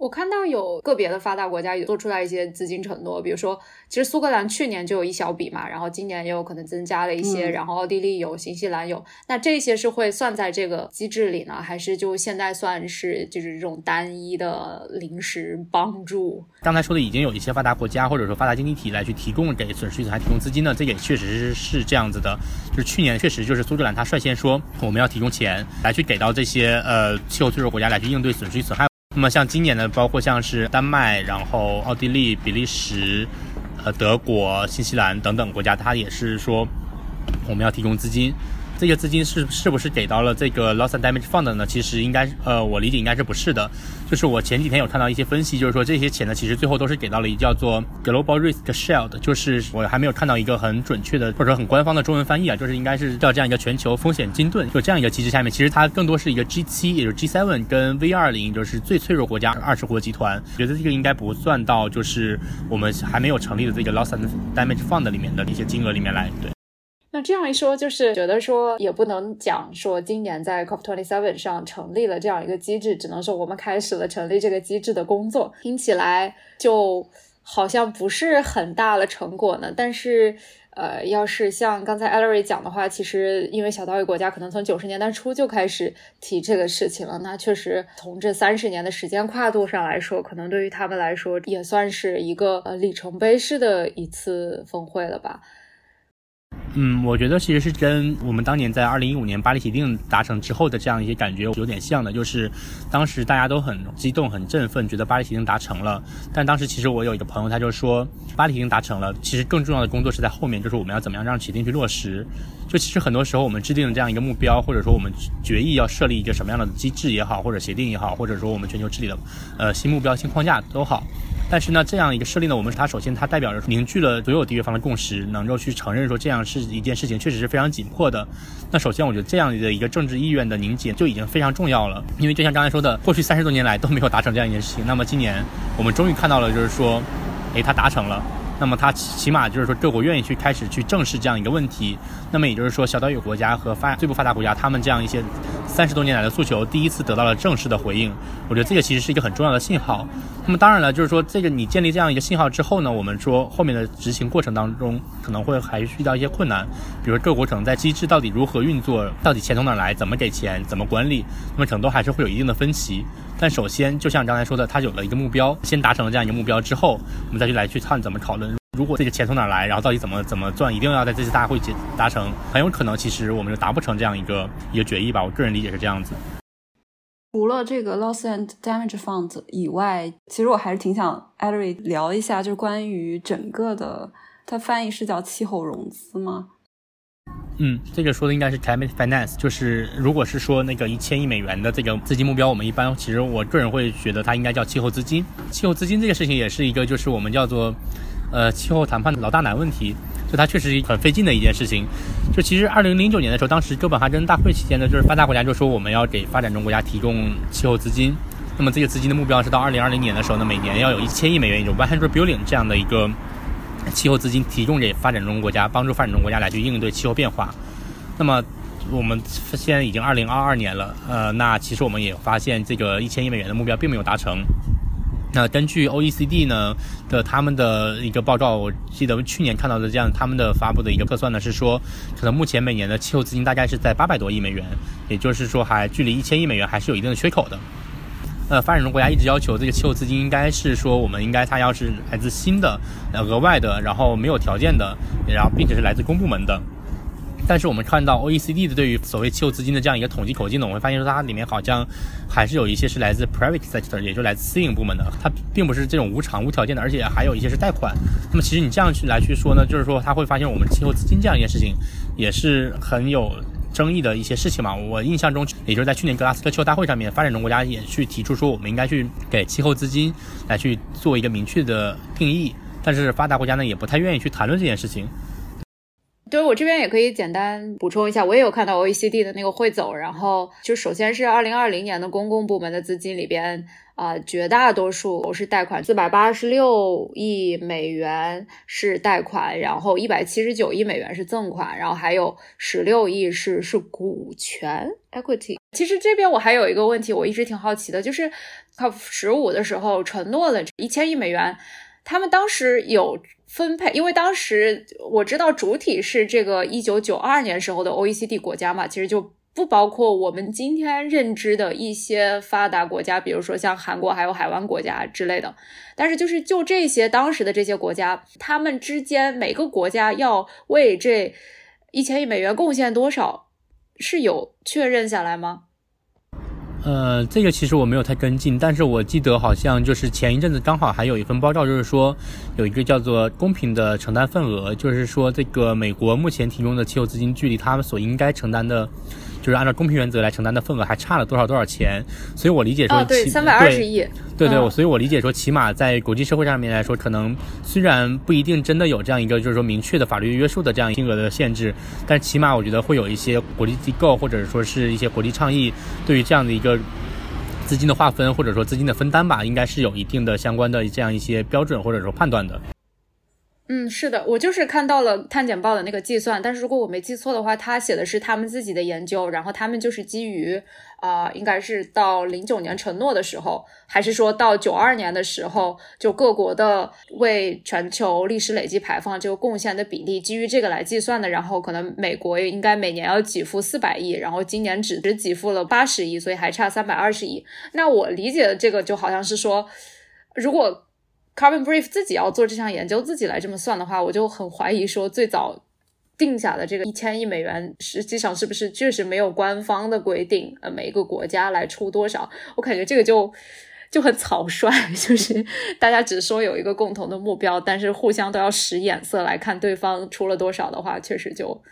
我看到有个别的发达国家也做出来一些资金承诺，比如说，其实苏格兰去年就有一小笔嘛，然后今年也有可能增加了一些，然后奥地利有，新西兰有，那这些是会算在这个机制里呢，还是就现在算是就是这种单一的临时帮助？刚才说的已经有一些发达国家或者说发达经济体来去提供给损失损害提供资金呢，这也确实是这样子的，就是去年确实就是苏格兰它率先说我们要提供钱来去给到这些呃气候脆弱国家来去应对损失损害。那么像今年呢，包括像是丹麦、然后奥地利、比利时、呃德国、新西兰等等国家，它也是说我们要提供资金。这些资金是是不是给到了这个 loss and damage fund 呢？其实应该，呃，我理解应该是不是的。就是我前几天有看到一些分析，就是说这些钱呢，其实最后都是给到了一叫做 global risk shield，就是我还没有看到一个很准确的或者说很官方的中文翻译啊，就是应该是叫这样一个全球风险金盾，就这样一个机制下面，其实它更多是一个 G 七，也就是 G seven 跟 V 二零，就是最脆弱国家二十国集团。觉得这个应该不算到就是我们还没有成立的这个 loss and damage fund 里面的一些金额里面来，对。那这样一说，就是觉得说也不能讲说今年在 COP27 上成立了这样一个机制，只能说我们开始了成立这个机制的工作，听起来就好像不是很大的成果呢。但是，呃，要是像刚才 Ellery 讲的话，其实因为小岛屿国家可能从九十年代初就开始提这个事情了，那确实从这三十年的时间跨度上来说，可能对于他们来说也算是一个呃里程碑式的一次峰会了吧。嗯，我觉得其实是跟我们当年在二零一五年巴黎协定达成之后的这样一些感觉有点像的，就是当时大家都很激动、很振奋，觉得巴黎协定达成了。但当时其实我有一个朋友，他就说，巴黎协定达成了，其实更重要的工作是在后面，就是我们要怎么样让协定去落实。就其实很多时候我们制定的这样一个目标，或者说我们决议要设立一个什么样的机制也好，或者协定也好，或者说我们全球治理的呃新目标、新框架都好。但是呢，这样一个设立呢，我们它首先它代表着凝聚了所有缔约方的共识，能够去承认说这样是一件事情，确实是非常紧迫的。那首先，我觉得这样的一个政治意愿的凝结就已经非常重要了。因为就像刚才说的，过去三十多年来都没有达成这样一件事情，那么今年我们终于看到了，就是说，诶，它达成了。那么它起码就是说各国愿意去开始去正视这样一个问题，那么也就是说小岛屿国家和发最不发达国家，他们这样一些三十多年来的诉求第一次得到了正式的回应，我觉得这个其实是一个很重要的信号。那么当然了，就是说这个你建立这样一个信号之后呢，我们说后面的执行过程当中可能会还是遇到一些困难，比如各国可能在机制到底如何运作，到底钱从哪来，怎么给钱，怎么管理，那么可能都还是会有一定的分歧。但首先就像刚才说的，他有了一个目标，先达成了这样一个目标之后，我们再去来去看怎么讨论。如果这个钱从哪来，然后到底怎么怎么赚，一定要在这次大会结达成，很有可能其实我们就达不成这样一个一个决议吧。我个人理解是这样子。除了这个 loss and damage fund 以外，其实我还是挺想 Ellery 聊一下，就是关于整个的，它翻译是叫气候融资吗？嗯，这个说的应该是 climate finance，就是如果是说那个一千亿美元的这个资金目标，我们一般其实我个人会觉得它应该叫气候资金。气候资金这个事情也是一个就是我们叫做呃气候谈判的老大难问题，就它确实很费劲的一件事情。就其实二零零九年的时候，当时哥本哈根大会期间呢，就是发达国家就说我们要给发展中国家提供气候资金，那么这个资金的目标是到二零二零年的时候呢，每年要有一千亿美元，也就 one hundred billion 这样的一个。气候资金提供给发展中国家，帮助发展中国家来去应对气候变化。那么我们现在已经二零二二年了，呃，那其实我们也发现这个一千亿美元的目标并没有达成。那根据 OECD 呢的他们的一个报告，我记得去年看到的这样他们的发布的一个测算呢是说，可能目前每年的气候资金大概是在八百多亿美元，也就是说还距离一千亿美元还是有一定的缺口的。呃，发展中国家一直要求这个气候资金应该是说，我们应该它要是来自新的、呃额外的，然后没有条件的，然后并且是来自公部门的。但是我们看到 OECD 的对于所谓气候资金的这样一个统计口径呢，我会发现说它里面好像还是有一些是来自 private sector，也就来自私营部门的，它并不是这种无偿无条件的，而且还有一些是贷款。那么其实你这样去来去说呢，就是说他会发现我们气候资金这样一件事情也是很有。争议的一些事情嘛，我印象中，也就是在去年格拉斯哥气候大会上面，发展中国家也去提出说，我们应该去给气候资金来去做一个明确的定义，但是发达国家呢也不太愿意去谈论这件事情。对我这边也可以简单补充一下，我也有看到 OECD 的那个汇总，然后就首先是二零二零年的公共部门的资金里边。啊，绝大多数是贷款，四百八十六亿美元是贷款，然后一百七十九亿美元是赠款，然后还有十六亿是是股权 equity。其实这边我还有一个问题，我一直挺好奇的，就是 COP 十五的时候承诺了一千亿美元，他们当时有分配，因为当时我知道主体是这个一九九二年时候的 OECD 国家嘛，其实就。不包括我们今天认知的一些发达国家，比如说像韩国还有海湾国家之类的。但是就是就这些当时的这些国家，他们之间每个国家要为这一千亿美元贡献多少，是有确认下来吗？呃，这个其实我没有太跟进，但是我记得好像就是前一阵子刚好还有一份报告，就是说有一个叫做公平的承担份额，就是说这个美国目前提供的气候资金距离他们所应该承担的。就是按照公平原则来承担的份额还差了多少多少钱，所以我理解说，对三百二十亿，对对，所以我理解说，起码在国际社会上面来说，可能虽然不一定真的有这样一个就是说明确的法律约束的这样金额的限制，但起码我觉得会有一些国际机构或者说是一些国际倡议，对于这样的一个资金的划分或者说资金的分担吧，应该是有一定的相关的这样一些标准或者说判断的。嗯，是的，我就是看到了碳简报的那个计算，但是如果我没记错的话，他写的是他们自己的研究，然后他们就是基于啊，应该是到零九年承诺的时候，还是说到九二年的时候，就各国的为全球历史累计排放这个贡献的比例，基于这个来计算的，然后可能美国应该每年要给付四百亿，然后今年只只给付了八十亿，所以还差三百二十亿。那我理解的这个就好像是说，如果。Carbon Brief 自己要做这项研究，自己来这么算的话，我就很怀疑说，最早定下的这个一千亿美元，实际上是不是确实没有官方的规定？呃，每一个国家来出多少？我感觉这个就就很草率，就是大家只说有一个共同的目标，但是互相都要使眼色来看对方出了多少的话，确实就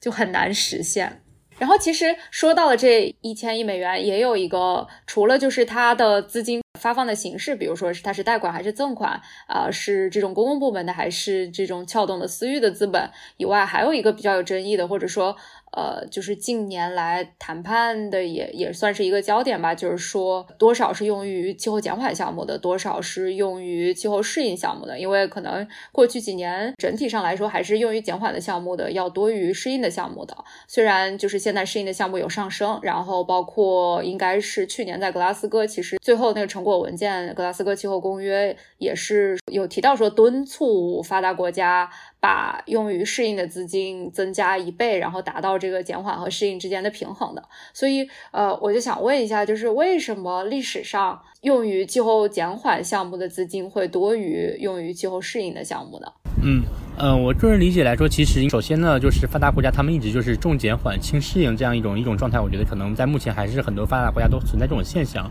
就很难实现。然后其实说到了这一千亿美元，也有一个除了就是它的资金。发放的形式，比如说是它是贷款还是赠款，啊，是这种公共部门的还是这种撬动的私域的资本以外，还有一个比较有争议的，或者说。呃，就是近年来谈判的也也算是一个焦点吧，就是说多少是用于气候减缓项目的，多少是用于气候适应项目的，因为可能过去几年整体上来说还是用于减缓的项目的要多于适应的项目的。虽然就是现在适应的项目有上升，然后包括应该是去年在格拉斯哥，其实最后那个成果文件《格拉斯哥气候公约》也是有提到说敦促发达国家。把用于适应的资金增加一倍，然后达到这个减缓和适应之间的平衡的。所以，呃，我就想问一下，就是为什么历史上用于气候减缓项目的资金会多于用于气候适应的项目呢？嗯。嗯，我个人理解来说，其实首先呢，就是发达国家他们一直就是重减缓轻适应这样一种一种状态。我觉得可能在目前还是很多发达国家都存在这种现象，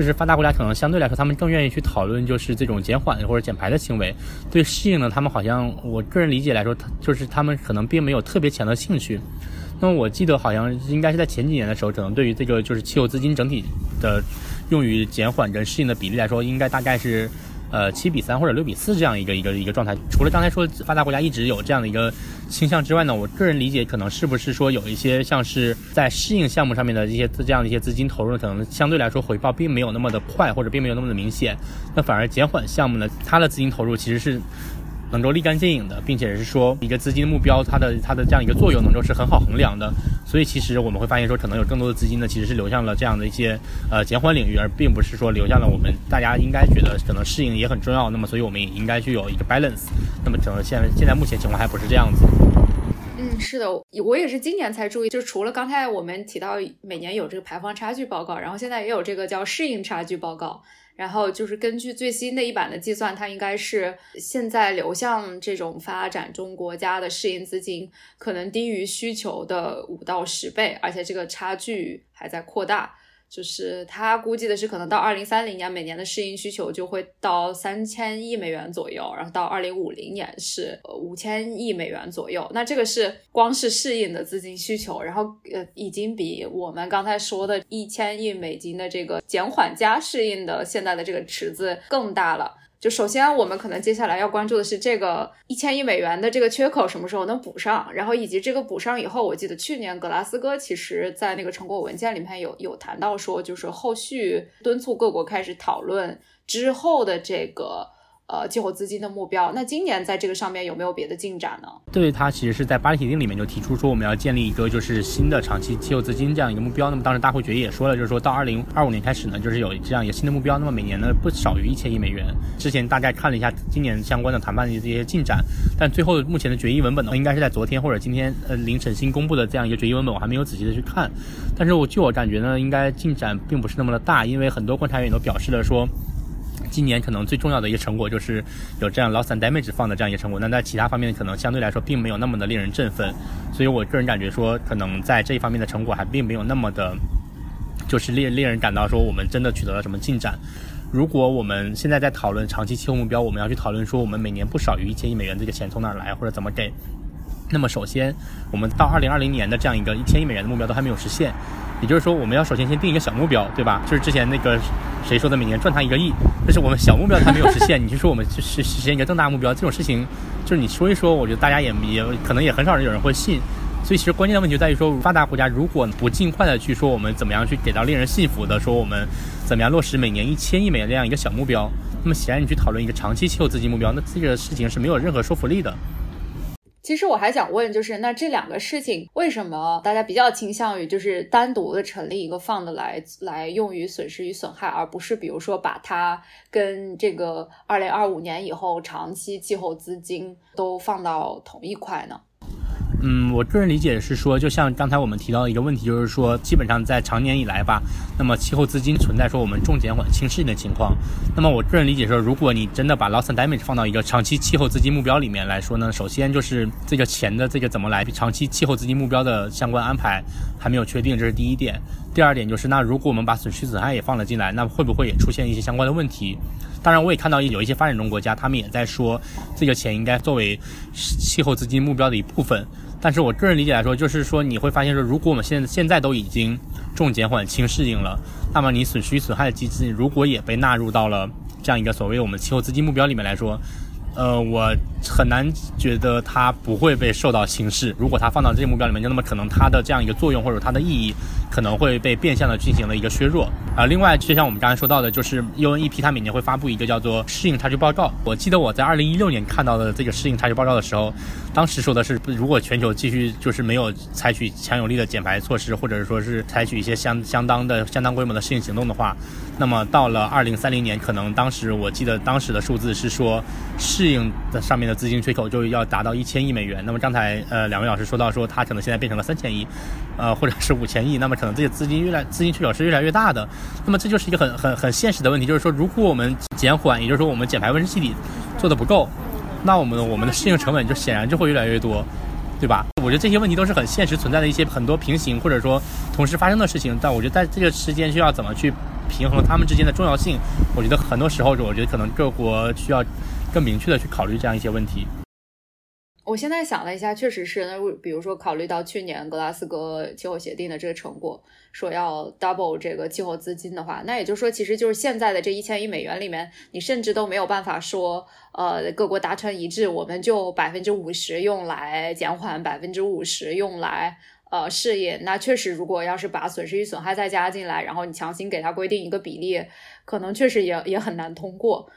就是发达国家可能相对来说他们更愿意去讨论就是这种减缓或者减排的行为。对适应呢，他们好像我个人理解来说，就是他们可能并没有特别强的兴趣。那么我记得好像应该是在前几年的时候，可能对于这个就是气候资金整体的用于减缓跟适应的比例来说，应该大概是。呃，七比三或者六比四这样一个一个一个状态。除了刚才说发达国家一直有这样的一个倾向之外呢，我个人理解可能是不是说有一些像是在适应项目上面的一些这样的一些资金投入，可能相对来说回报并没有那么的快，或者并没有那么的明显。那反而减缓项目呢，它的资金投入其实是。能够立竿见影的，并且是说一个资金的目标，它的它的这样一个作用能够是很好衡量的。所以其实我们会发现说，可能有更多的资金呢，其实是流向了这样的一些呃减缓领域，而并不是说流向了我们大家应该觉得可能适应也很重要。那么所以我们也应该去有一个 balance。那么整个现现在目前情况还不是这样子。嗯，是的，我也是今年才注意，就除了刚才我们提到每年有这个排放差距报告，然后现在也有这个叫适应差距报告。然后就是根据最新的一版的计算，它应该是现在流向这种发展中国家的适应资金可能低于需求的五到十倍，而且这个差距还在扩大。就是他估计的是，可能到二零三零年，每年的适应需求就会到三千亿美元左右，然后到二零五零年是呃五千亿美元左右。那这个是光是适应的资金需求，然后呃已经比我们刚才说的一千亿美金的这个减缓加适应的现在的这个池子更大了。就首先，我们可能接下来要关注的是这个一千亿美元的这个缺口什么时候能补上，然后以及这个补上以后，我记得去年格拉斯哥其实在那个成果文件里面有有谈到说，就是后续敦促各国开始讨论之后的这个。呃，气候资金的目标，那今年在这个上面有没有别的进展呢？对，它其实是在巴黎协定里面就提出说，我们要建立一个就是新的长期气候资金这样一个目标。那么当时大会决议也说了，就是说到二零二五年开始呢，就是有这样一个新的目标。那么每年呢不少于一千亿美元。之前大概看了一下今年相关的谈判的这些进展，但最后目前的决议文本呢，应该是在昨天或者今天呃凌晨新公布的这样一个决议文本，我还没有仔细的去看。但是我据我感觉呢，应该进展并不是那么的大，因为很多观察员都表示了说。今年可能最重要的一个成果就是有这样 loss and damage 放的这样一个成果，那在其他方面可能相对来说并没有那么的令人振奋，所以我个人感觉说，可能在这一方面的成果还并没有那么的，就是令令人感到说我们真的取得了什么进展。如果我们现在在讨论长期气候目标，我们要去讨论说我们每年不少于一千亿美元这个钱从哪来或者怎么给，那么首先我们到二零二零年的这样一个一千亿美元的目标都还没有实现。也就是说，我们要首先先定一个小目标，对吧？就是之前那个谁说的，每年赚他一个亿，但是我们小目标，还没有实现。*laughs* 你就说我们去实实现一个更大目标，这种事情，就是你说一说，我觉得大家也也可能也很少人有人会信。所以其实关键的问题在于说，发达国家如果不尽快的去说我们怎么样去给到令人信服的说我们怎么样落实每年一千亿美元这样一个小目标，那么显然你去讨论一个长期气候资金目标，那这个事情是没有任何说服力的。其实我还想问，就是那这两个事情为什么大家比较倾向于就是单独的成立一个放的来来用于损失与损害，而不是比如说把它跟这个二零二五年以后长期气候资金都放到同一块呢？嗯，我个人理解是说，就像刚才我们提到的一个问题，就是说，基本上在长年以来吧，那么气候资金存在说我们重减缓轻适应的情况。那么我个人理解说，如果你真的把 loss and damage 放到一个长期气候资金目标里面来说呢，首先就是这个钱的这个怎么来长期气候资金目标的相关安排还没有确定，这是第一点。第二点就是，那如果我们把损失损害也放了进来，那会不会也出现一些相关的问题？当然，我也看到有一些发展中国家，他们也在说这个钱应该作为气候资金目标的一部分。但是我个人理解来说，就是说你会发现说，如果我们现现在都已经重减缓轻适应了，那么你损失与损害的机制如果也被纳入到了这样一个所谓我们气候资金目标里面来说，呃，我很难觉得它不会被受到轻视。如果它放到这个目标里面，那么可能它的这样一个作用或者它的意义可能会被变相的进行了一个削弱。啊，另外就像我们刚才说到的，就是 UNEP 它每年会发布一个叫做适应差距报告。我记得我在二零一六年看到的这个适应差距报告的时候。当时说的是，如果全球继续就是没有采取强有力的减排措施，或者是说是采取一些相相当的相当规模的适应行动的话，那么到了二零三零年，可能当时我记得当时的数字是说，适应的上面的资金缺口就要达到一千亿美元。那么刚才呃两位老师说到说，它可能现在变成了三千亿，呃或者是五千亿，那么可能这些资金越来资金缺口是越来越大的。那么这就是一个很很很现实的问题，就是说如果我们减缓，也就是说我们减排温室气体做的不够。那我们我们的适应成本就显然就会越来越多，对吧？我觉得这些问题都是很现实存在的一些很多平行或者说同时发生的事情，但我觉得在这个时间需要怎么去平衡它们之间的重要性，我觉得很多时候我觉得可能各国需要更明确的去考虑这样一些问题。我现在想了一下，确实是。那比如说，考虑到去年格拉斯哥气候协定的这个成果，说要 double 这个气候资金的话，那也就是说，其实就是现在的这一千亿美元里面，你甚至都没有办法说，呃，各国达成一致，我们就百分之五十用来减缓，百分之五十用来呃事业。那确实，如果要是把损失与损害再加进来，然后你强行给它规定一个比例，可能确实也也很难通过。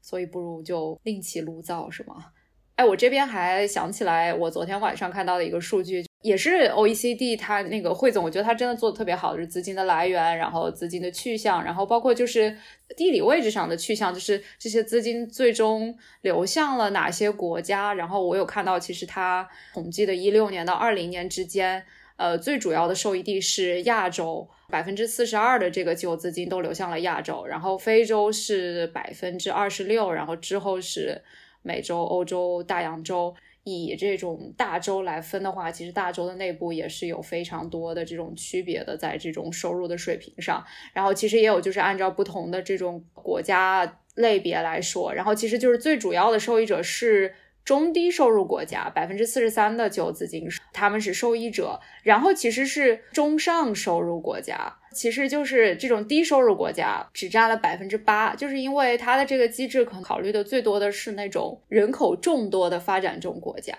所以，不如就另起炉灶，是吗？哎，我这边还想起来，我昨天晚上看到的一个数据，也是 OECD 它那个汇总，我觉得它真的做的特别好，就是资金的来源，然后资金的去向，然后包括就是地理位置上的去向，就是这些资金最终流向了哪些国家。然后我有看到，其实它统计的一六年到二零年之间，呃，最主要的受益地是亚洲，百分之四十二的这个气候资金都流向了亚洲，然后非洲是百分之二十六，然后之后是。美洲、欧洲、大洋洲，以这种大洲来分的话，其实大洲的内部也是有非常多的这种区别的，在这种收入的水平上。然后其实也有就是按照不同的这种国家类别来说，然后其实就是最主要的受益者是。中低收入国家百分之四十三的旧资金，他们是受益者。然后其实是中上收入国家，其实就是这种低收入国家只占了百分之八，就是因为它的这个机制可能考虑的最多的是那种人口众多的发展中国家。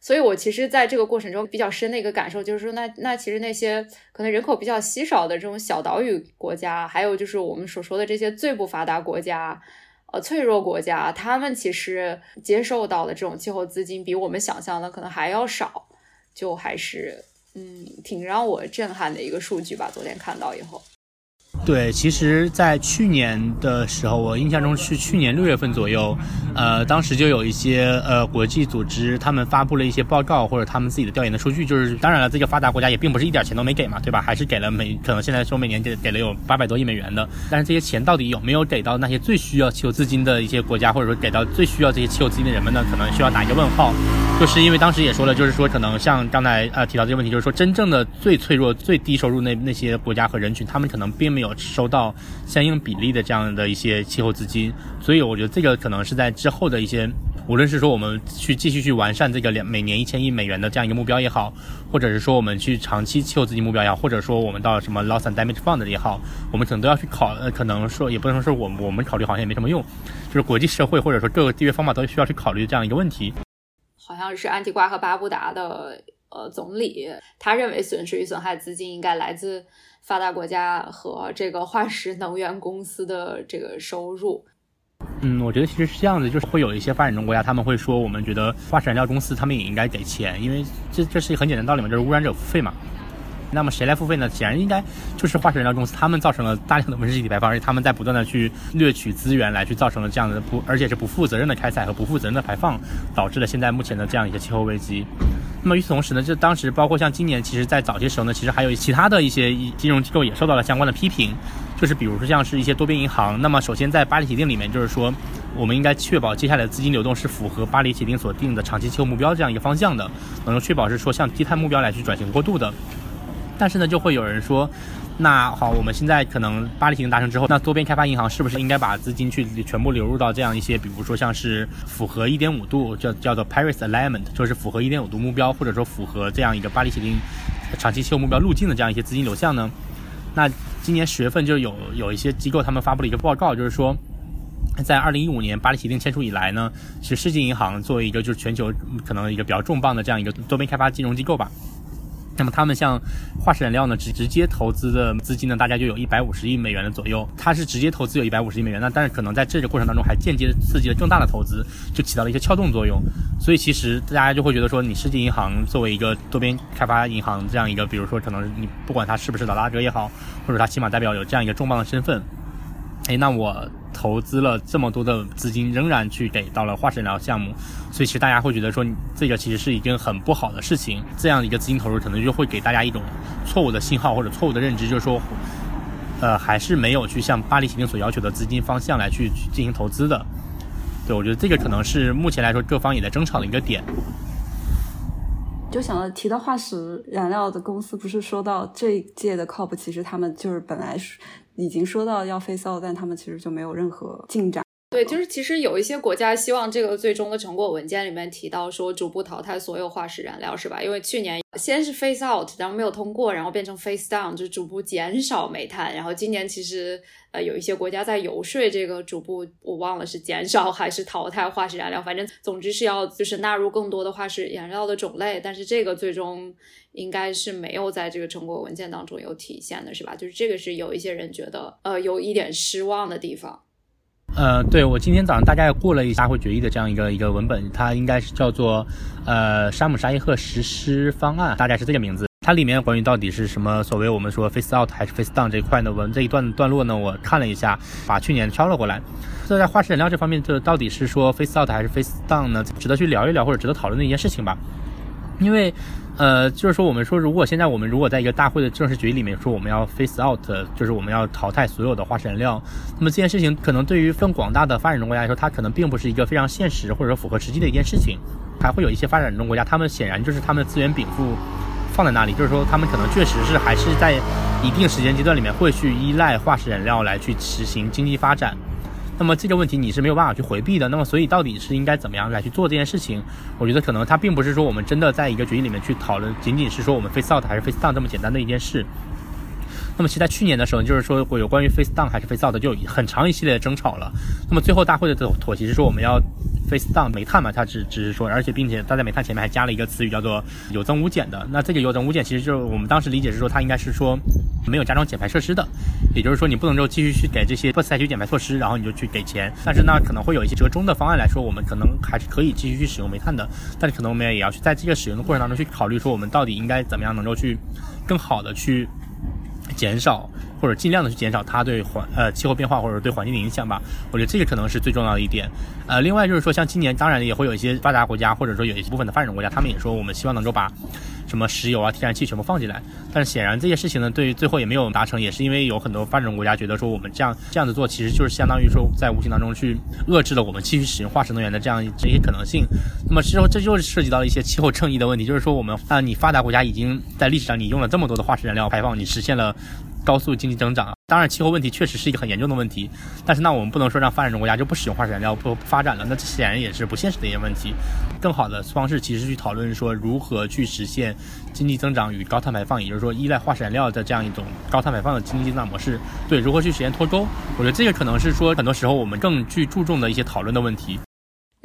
所以我其实在这个过程中比较深的一个感受就是说，那那其实那些可能人口比较稀少的这种小岛屿国家，还有就是我们所说的这些最不发达国家。呃，脆弱国家，他们其实接受到的这种气候资金比我们想象的可能还要少，就还是嗯，挺让我震撼的一个数据吧。昨天看到以后。对，其实，在去年的时候，我印象中是去年六月份左右，呃，当时就有一些呃国际组织，他们发布了一些报告或者他们自己的调研的数据，就是当然了，这个发达国家也并不是一点钱都没给嘛，对吧？还是给了每可能现在说每年给给了有八百多亿美元的，但是这些钱到底有没有给到那些最需要气候资金的一些国家，或者说给到最需要这些气候资金的人们呢？可能需要打一个问号，就是因为当时也说了，就是说可能像刚才呃提到这个问题，就是说真正的最脆弱、最低收入那那些国家和人群，他们可能并没有。收到相应比例的这样的一些气候资金，所以我觉得这个可能是在之后的一些，无论是说我们去继续去完善这个两每年一千亿美元的这样一个目标也好，或者是说我们去长期气候资金目标也好，或者说我们到什么 loss and damage fund 也好，我们可能都要去考，呃，可能说也不能说我们我们考虑好像也没什么用，就是国际社会或者说各个缔约方法都需要去考虑这样一个问题。好像是安提瓜和巴布达的呃总理，他认为损失与损害资金应该来自。发达国家和这个化石能源公司的这个收入，嗯，我觉得其实是这样子，就是会有一些发展中国家，他们会说，我们觉得化石燃料公司他们也应该给钱，因为这这是一个很简单道理嘛，就是污染者付费嘛。那么谁来付费呢？显然应该就是化石燃料公司，他们造成了大量的温室气体排放，而且他们在不断的去掠取资源，来去造成了这样的不，而且是不负责任的开采和不负责任的排放，导致了现在目前的这样一个气候危机。那么与此同时呢，就当时包括像今年，其实在早些时候呢，其实还有其他的一些金融机构也受到了相关的批评，就是比如说像是一些多边银行。那么首先在巴黎协定里面，就是说我们应该确保接下来的资金流动是符合巴黎协定所定的长期气候目标这样一个方向的，能够确保是说向低碳目标来去转型过渡的。但是呢，就会有人说。那好，我们现在可能巴黎协定达成之后，那多边开发银行是不是应该把资金去全部流入到这样一些，比如说像是符合一点五度叫叫做 Paris Alignment，就是符合一点五度目标，或者说符合这样一个巴黎协定长期气候目标路径的这样一些资金流向呢？那今年十月份就有有一些机构他们发布了一个报告，就是说，在二零一五年巴黎协定签署以来呢，其实世界银行作为一个就是全球可能一个比较重磅的这样一个多边开发金融机构吧。那么他们像化石燃料呢，直直接投资的资金呢，大家就有一百五十亿美元的左右。它是直接投资有一百五十亿美元，那但是可能在这个过程当中还间接刺激了更大的投资，就起到了一些撬动作用。所以其实大家就会觉得说，你世界银行作为一个多边开发银行这样一个，比如说可能你不管它是不是老大哥也好，或者它起码代表有这样一个重磅的身份。哎，那我投资了这么多的资金，仍然去给到了化石燃料项目，所以其实大家会觉得说，这个其实是一件很不好的事情。这样的一个资金投入，可能就会给大家一种错误的信号或者错误的认知，就是说，呃，还是没有去向巴黎协定所要求的资金方向来去进行投资的。对我觉得这个可能是目前来说各方也在争吵的一个点。就想到提到化石燃料的公司，不是说到这一届的 COP，其实他们就是本来是已经说到要 face out，但他们其实就没有任何进展。对，就是其实有一些国家希望这个最终的成果文件里面提到说逐步淘汰所有化石燃料，是吧？因为去年先是 phase out，然后没有通过，然后变成 phase down，就逐步减少煤炭。然后今年其实呃有一些国家在游说这个逐步，我忘了是减少还是淘汰化石燃料，反正总之是要就是纳入更多的化石燃料的种类。但是这个最终应该是没有在这个成果文件当中有体现的，是吧？就是这个是有一些人觉得呃有一点失望的地方。呃，对我今天早上大家也过了一下会决议的这样一个一个文本，它应该是叫做呃沙姆沙伊赫实施方案，大概是这个名字。它里面关于到底是什么所谓我们说 face out 还是 face down 这一块呢？文这一段段落呢，我看了一下，把去年挑了过来。这在化石燃料这方面，这到底是说 face out 还是 face down 呢？值得去聊一聊或者值得讨论的一件事情吧，因为。呃，就是说，我们说，如果现在我们如果在一个大会的正式决议里面说我们要 face out，就是我们要淘汰所有的化石燃料，那么这件事情可能对于更广大的发展中国家来说，它可能并不是一个非常现实或者说符合实际的一件事情。还会有一些发展中国家，他们显然就是他们资源禀赋放在那里，就是说他们可能确实是还是在一定时间阶段里面会去依赖化石燃料来去实行经济发展。那么这个问题你是没有办法去回避的。那么所以到底是应该怎么样来去做这件事情？我觉得可能它并不是说我们真的在一个决议里面去讨论，仅仅是说我们 face out 还是 face down 这么简单的一件事。那么其实在去年的时候，就是说有关于 face down 还是 face out 的就很长一系列的争吵了。那么最后大会的妥妥协是说我们要。face down 煤炭嘛，它只只是说，而且并且它在煤炭前面还加了一个词语叫做有增无减的。那这个有增无减其实就是我们当时理解是说它应该是说没有加装减排设施的，也就是说你不能够继续去给这些不采取减排措施，然后你就去给钱。但是呢，可能会有一些折中的方案来说，我们可能还是可以继续去使用煤炭的。但是可能我们也要去在这个使用的过程当中去考虑说，我们到底应该怎么样能够去更好的去减少。或者尽量的去减少它对环呃气候变化或者对环境的影响吧，我觉得这个可能是最重要的一点。呃，另外就是说，像今年当然也会有一些发达国家或者说有一部分的发展中国家，他们也说我们希望能够把什么石油啊、天然气全部放进来。但是显然这些事情呢，对于最后也没有达成，也是因为有很多发展中国家觉得说我们这样这样子做，其实就是相当于说在无形当中去遏制了我们继续使用化石能源的这样这些可能性。那么之后这就涉及到一些气候正义的问题，就是说我们啊，你发达国家已经在历史上你用了这么多的化石燃料排放，你实现了。高速经济增长，当然气候问题确实是一个很严重的问题，但是那我们不能说让发展中国家就不使用化石燃料不发展了，那这显然也是不现实的一些问题。更好的方式其实去讨论说如何去实现经济增长与高碳排放，也就是说依赖化石燃料的这样一种高碳排放的经济增长模式，对如何去实现脱钩，我觉得这个可能是说很多时候我们更去注重的一些讨论的问题。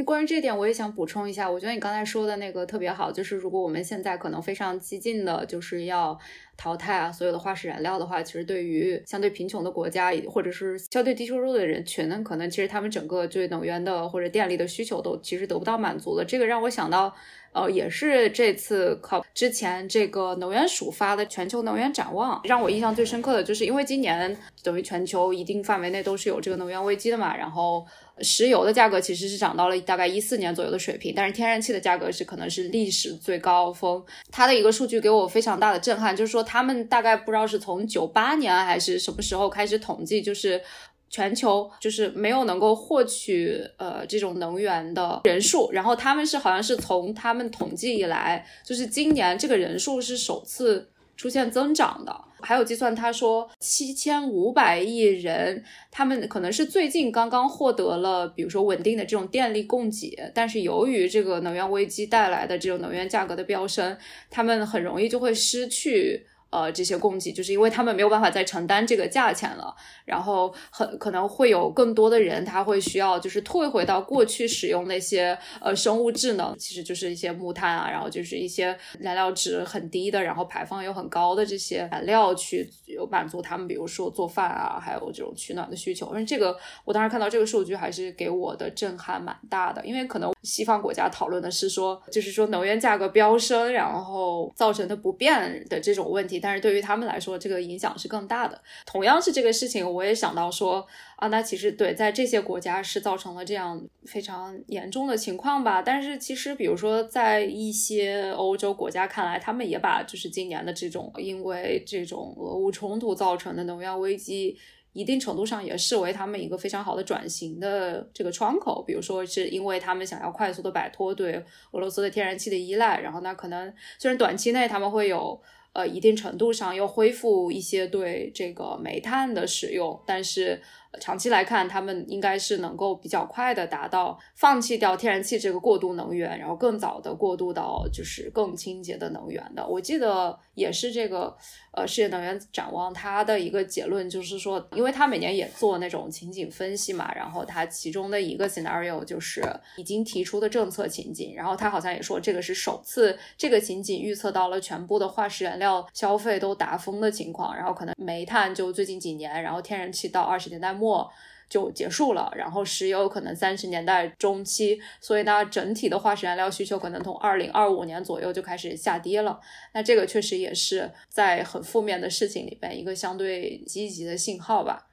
关于这点，我也想补充一下。我觉得你刚才说的那个特别好，就是如果我们现在可能非常激进的，就是要淘汰啊所有的化石燃料的话，其实对于相对贫穷的国家，或者是相对低收入的人群呢，可能其实他们整个对能源的或者电力的需求都其实得不到满足的。这个让我想到，呃，也是这次靠之前这个能源署发的全球能源展望，让我印象最深刻的就是因为今年等于全球一定范围内都是有这个能源危机的嘛，然后。石油的价格其实是涨到了大概一四年左右的水平，但是天然气的价格是可能是历史最高峰。它的一个数据给我非常大的震撼，就是说他们大概不知道是从九八年还是什么时候开始统计，就是全球就是没有能够获取呃这种能源的人数，然后他们是好像是从他们统计以来，就是今年这个人数是首次出现增长的。还有计算，他说七千五百亿人，他们可能是最近刚刚获得了，比如说稳定的这种电力供给，但是由于这个能源危机带来的这种能源价格的飙升，他们很容易就会失去。呃，这些供给就是因为他们没有办法再承担这个价钱了，然后很可能会有更多的人他会需要就是退回到过去使用那些呃生物质能，其实就是一些木炭啊，然后就是一些燃料值很低的，然后排放又很高的这些燃料去有满足他们，比如说做饭啊，还有这种取暖的需求。因为这个我当时看到这个数据还是给我的震撼蛮大的，因为可能西方国家讨论的是说，就是说能源价格飙升，然后造成的不便的这种问题。但是对于他们来说，这个影响是更大的。同样是这个事情，我也想到说啊，那其实对，在这些国家是造成了这样非常严重的情况吧。但是其实，比如说在一些欧洲国家看来，他们也把就是今年的这种因为这种俄乌冲突造成的能源危机。一定程度上也视为他们一个非常好的转型的这个窗口。比如说，是因为他们想要快速的摆脱对俄罗斯的天然气的依赖，然后那可能虽然短期内他们会有呃一定程度上又恢复一些对这个煤炭的使用，但是。长期来看，他们应该是能够比较快的达到放弃掉天然气这个过渡能源，然后更早的过渡到就是更清洁的能源的。我记得也是这个，呃，世界能源展望它的一个结论就是说，因为它每年也做那种情景分析嘛，然后它其中的一个 scenario 就是已经提出的政策情景，然后它好像也说这个是首次这个情景预测到了全部的化石燃料消费都达峰的情况，然后可能煤炭就最近几年，然后天然气到二十年代末。末就结束了，然后石油可能三十年代中期，所以呢，整体的化石燃料需求可能从二零二五年左右就开始下跌了。那这个确实也是在很负面的事情里边一个相对积极的信号吧。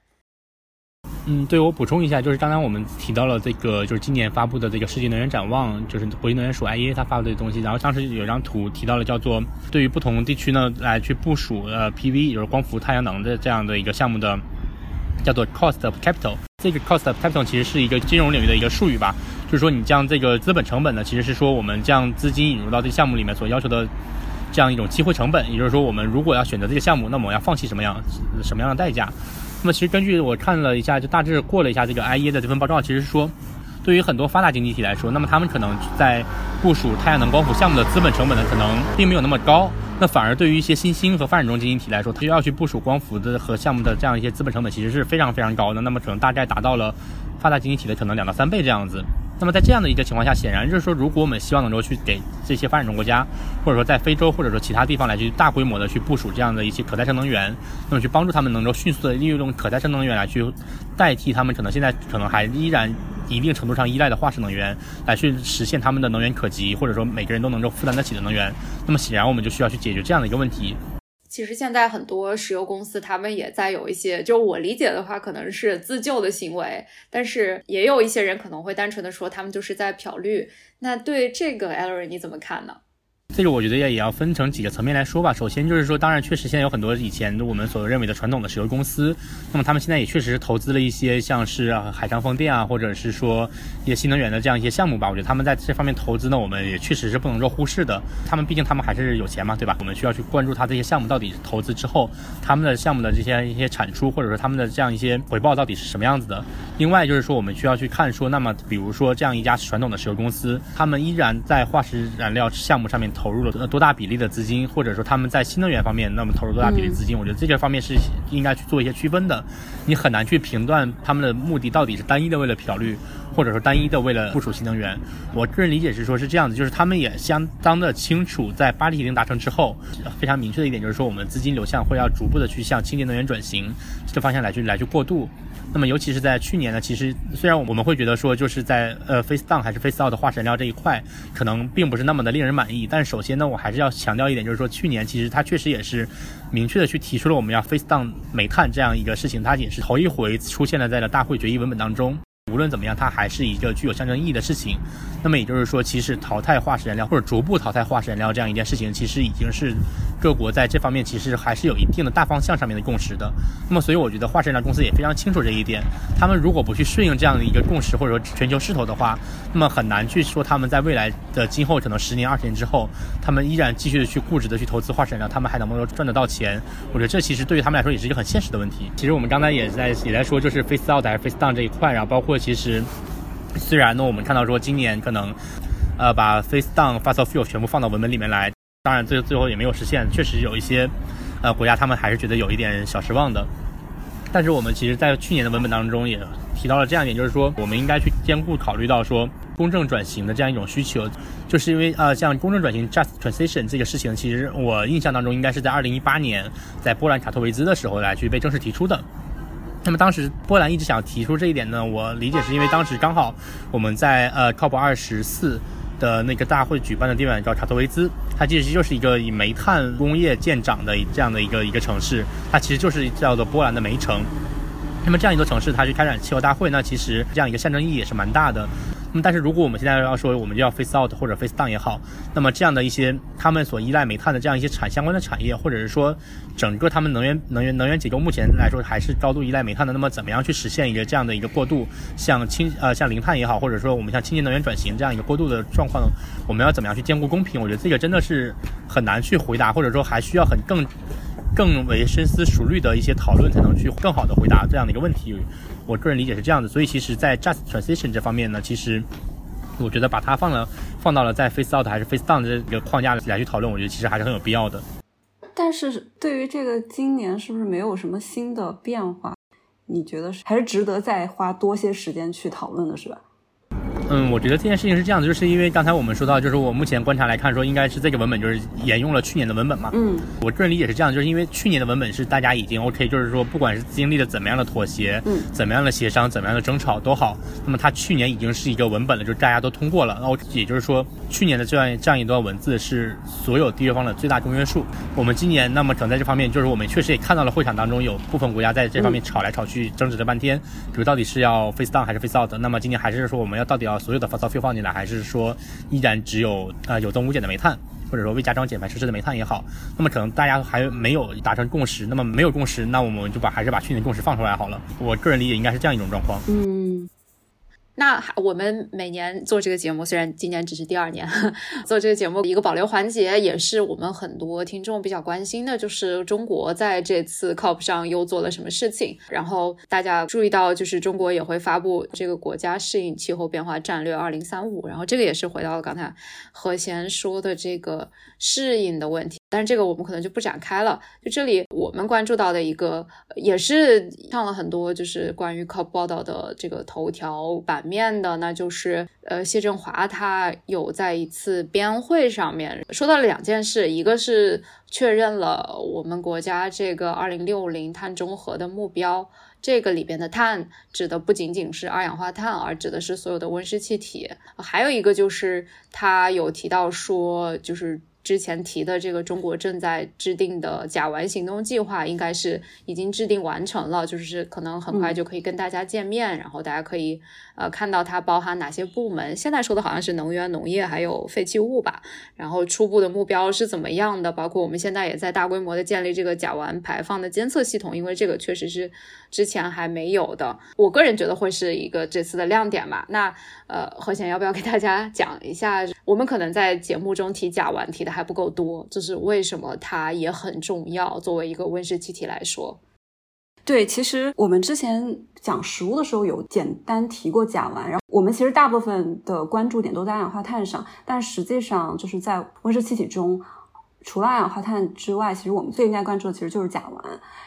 嗯，对我补充一下，就是刚刚我们提到了这个，就是今年发布的这个世界能源展望，就是国际能源署 IEA 它发布的东西，然后当时有张图提到了叫做对于不同地区呢来去部署呃 PV，就是光伏太阳能的这样的一个项目的。叫做 cost of capital，这个 cost of capital 其实是一个金融领域的一个术语吧，就是说你将这个资本成本呢，其实是说我们将资金引入到这个项目里面所要求的这样一种机会成本，也就是说我们如果要选择这个项目，那么我要放弃什么样什么样的代价？那么其实根据我看了一下，就大致过了一下这个 IEA 的这份报告，其实是说对于很多发达经济体来说，那么他们可能在部署太阳能光伏项目的资本成本呢，可能并没有那么高。那反而对于一些新兴和发展中经济体来说，它要去部署光伏的和项目的这样一些资本成本，其实是非常非常高的。那么可能大概达到了发达经济体的可能两到三倍这样子。那么在这样的一个情况下，显然就是说，如果我们希望能够去给这些发展中国家，或者说在非洲或者说其他地方来去大规模的去部署这样的一些可再生能源，那么去帮助他们能够迅速的利用可再生能源来去代替他们可能现在可能还依然。一定程度上依赖的化石能源，来去实现他们的能源可及，或者说每个人都能够负担得起的能源。那么显然，我们就需要去解决这样的一个问题。其实现在很多石油公司，他们也在有一些，就我理解的话，可能是自救的行为。但是也有一些人可能会单纯的说，他们就是在漂绿。那对这个 Ellery 你怎么看呢？这个我觉得也也要分成几个层面来说吧。首先就是说，当然确实现在有很多以前我们所认为的传统的石油公司，那么他们现在也确实是投资了一些像是海上风电啊，或者是说一些新能源的这样一些项目吧。我觉得他们在这方面投资呢，我们也确实是不能够忽视的。他们毕竟他们还是有钱嘛，对吧？我们需要去关注他这些项目到底投资之后，他们的项目的这些一些产出，或者说他们的这样一些回报到底是什么样子的。另外就是说，我们需要去看说，那么比如说这样一家传统的石油公司，他们依然在化石燃料项目上面投入了多大？比例的资金，或者说他们在新能源方面那么投入多大比例资金，我觉得这些方面是应该去做一些区分的。你很难去评断他们的目的到底是单一的为了漂绿，或者说单一的为了部署新能源。我个人理解是说，是这样子，就是他们也相当的清楚，在巴黎协定达成之后，非常明确的一点就是说，我们资金流向会要逐步的去向清洁能源转型这个方向来去来去过渡。那么，尤其是在去年呢，其实虽然我们会觉得说，就是在呃 face down 还是 face out 的化石燃料这一块，可能并不是那么的令人满意。但首先呢，我还是要强调一点，就是说去年其实它确实也是明确的去提出了我们要 face down 煤炭这样一个事情，它也是头一回出现了在了大会决议文本当中。无论怎么样，它还是一个具有象征意义的事情。那么也就是说，其实淘汰化石燃料或者逐步淘汰化石燃料这样一件事情，其实已经是各国在这方面其实还是有一定的大方向上面的共识的。那么，所以我觉得化石燃料公司也非常清楚这一点。他们如果不去顺应这样的一个共识或者说全球势头的话，那么很难去说他们在未来的今后可能十年、二十年之后，他们依然继续的去固执的去投资化石燃料，他们还能不能赚得到钱？我觉得这其实对于他们来说也是一个很现实的问题。其实我们刚才也在也在说，就是 face out 还是 face down 这一块，然后包括。其实，虽然呢，我们看到说今年可能，呃，把 face down fossil fuel 全部放到文本里面来，当然最最后也没有实现，确实有一些，呃，国家他们还是觉得有一点小失望的。但是我们其实，在去年的文本当中也提到了这样一点，就是说我们应该去兼顾考虑到说公正转型的这样一种需求，就是因为呃，像公正转型 just transition 这个事情，其实我印象当中应该是在二零一八年在波兰卡托维兹的时候来去被正式提出的。那么当时波兰一直想提出这一点呢，我理解是因为当时刚好我们在呃 COP 二十四的那个大会举办的地方叫卡托维兹，它其实就是一个以煤炭工业见长的这样的一个一个城市，它其实就是叫做波兰的煤城。那么这样一座城市，它去开展气候大会，那其实这样一个象征意义也是蛮大的。那么，但是如果我们现在要说我们就要 face out 或者 face down 也好，那么这样的一些他们所依赖煤炭的这样一些产相关的产业，或者是说整个他们能源能源能源结构目前来说还是高度依赖煤炭的，那么怎么样去实现一个这样的一个过渡，像清呃像零碳也好，或者说我们像清洁能源转型这样一个过渡的状况，我们要怎么样去兼顾公平？我觉得这个真的是很难去回答，或者说还需要很更。更为深思熟虑的一些讨论，才能去更好的回答这样的一个问题。我个人理解是这样的，所以其实，在 just transition 这方面呢，其实我觉得把它放了放到了在 face out 还是 face down 这个框架来去讨论，我觉得其实还是很有必要的。但是对于这个今年是不是没有什么新的变化？你觉得是还是值得再花多些时间去讨论的，是吧？嗯，我觉得这件事情是这样的，就是因为刚才我们说到，就是我目前观察来看，说应该是这个文本就是沿用了去年的文本嘛。嗯，我个人理解是这样，就是因为去年的文本是大家已经 OK，就是说不管是经历了怎么样的妥协，嗯，怎么样的协商，怎么样的争吵都好，那么它去年已经是一个文本了，就是大家都通过了。然后也就是说，去年的这样这样一段文字是所有缔约方的最大公约数。我们今年那么可能在这方面，就是我们确实也看到了会场当中有部分国家在这方面吵来吵去，争执了半天，比如到底是要 face down 还是 face out。那么今年还是说我们要到底要所有的 fossil fuel 放进来。还是说依然只有呃有增无减的煤炭，或者说未加装减排设施的煤炭也好，那么可能大家还没有达成共识，那么没有共识，那我们就把还是把去年共识放出来好了。我个人理解应该是这样一种状况。嗯。那我们每年做这个节目，虽然今年只是第二年 *laughs* 做这个节目，一个保留环节也是我们很多听众比较关心的，就是中国在这次 COP 上又做了什么事情。然后大家注意到，就是中国也会发布这个国家适应气候变化战略二零三五。然后这个也是回到了刚才何贤说的这个适应的问题。但是这个我们可能就不展开了。就这里我们关注到的一个，也是上了很多就是关于 COP 报道的这个头条版面的，那就是呃谢振华他有在一次边会上面说到了两件事，一个是确认了我们国家这个二零六零碳中和的目标，这个里边的碳指的不仅仅是二氧化碳，而指的是所有的温室气体。还有一个就是他有提到说就是。之前提的这个中国正在制定的甲烷行动计划，应该是已经制定完成了，就是可能很快就可以跟大家见面，然后大家可以呃看到它包含哪些部门。现在说的好像是能源、农业还有废弃物吧。然后初步的目标是怎么样的？包括我们现在也在大规模的建立这个甲烷排放的监测系统，因为这个确实是之前还没有的。我个人觉得会是一个这次的亮点吧。那呃，何贤要不要给大家讲一下？我们可能在节目中提甲烷提的。还还不够多，这是为什么它也很重要？作为一个温室气体来说，对，其实我们之前讲食物的时候有简单提过甲烷，然后我们其实大部分的关注点都在二氧化碳上，但实际上就是在温室气体中。除了二氧化碳之外，其实我们最应该关注的其实就是甲烷。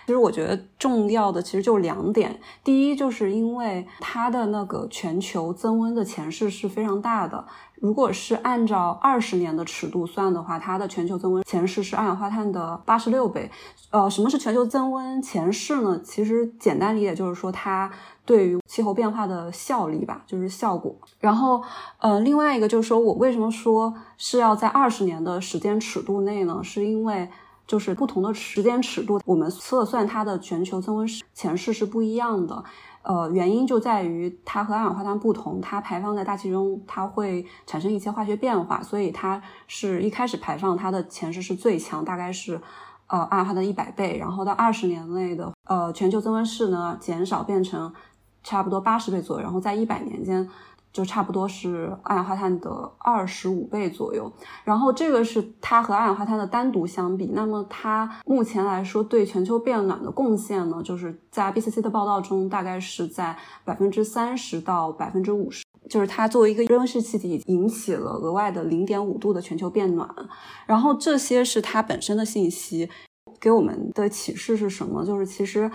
其实我觉得重要的其实就是两点。第一，就是因为它的那个全球增温的前势是非常大的。如果是按照二十年的尺度算的话，它的全球增温前势是二氧化碳的八十六倍。呃，什么是全球增温前势呢？其实简单理解就是说它。对于气候变化的效力吧，就是效果。然后，呃，另外一个就是说我为什么说是要在二十年的时间尺度内呢？是因为就是不同的时间尺度，我们测算它的全球增温前势是不一样的。呃，原因就在于它和二氧化碳不同，它排放在大气中，它会产生一些化学变化，所以它是一开始排放它的前势是最强，大概是呃二氧化碳一百倍。然后到二十年内的呃全球增温势呢减少变成。差不多八十倍左右，然后在一百年间就差不多是二氧化碳的二十五倍左右。然后这个是它和二氧化碳的单独相比。那么它目前来说对全球变暖的贡献呢，就是在 b c c 的报道中大概是在百分之三十到百分之五十。就是它作为一个温室气体引起了额外的零点五度的全球变暖。然后这些是它本身的信息，给我们的启示是什么？就是其实。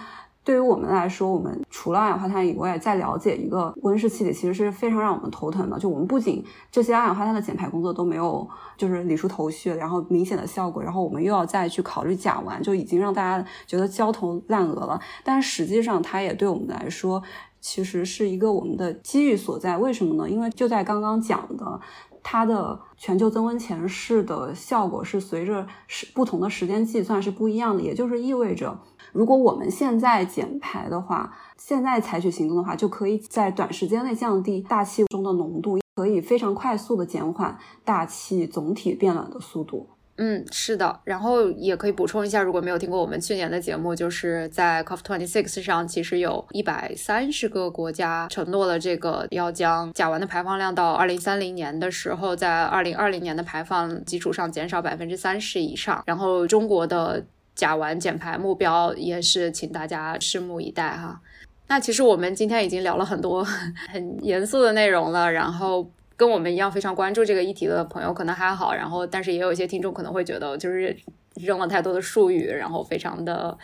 对于我们来说，我们除了二氧化碳以外，再了解一个温室气体，其实是非常让我们头疼的。就我们不仅这些二氧化碳的减排工作都没有，就是理出头绪，然后明显的效果，然后我们又要再去考虑甲烷，就已经让大家觉得焦头烂额了。但实际上，它也对我们来说，其实是一个我们的机遇所在。为什么呢？因为就在刚刚讲的，它的全球增温前势的效果是随着时不同的时间计算是不一样的，也就是意味着。如果我们现在减排的话，现在采取行动的话，就可以在短时间内降低大气中的浓度，可以非常快速的减缓大气总体变暖的速度。嗯，是的，然后也可以补充一下，如果没有听过我们去年的节目，就是在 COP26 上，其实有一百三十个国家承诺了这个要将甲烷的排放量到二零三零年的时候，在二零二零年的排放基础上减少百分之三十以上。然后中国的甲烷减排目标也是，请大家拭目以待哈。那其实我们今天已经聊了很多 *laughs* 很严肃的内容了，然后。跟我们一样非常关注这个议题的朋友可能还好，然后但是也有一些听众可能会觉得就是扔了太多的术语，然后非常的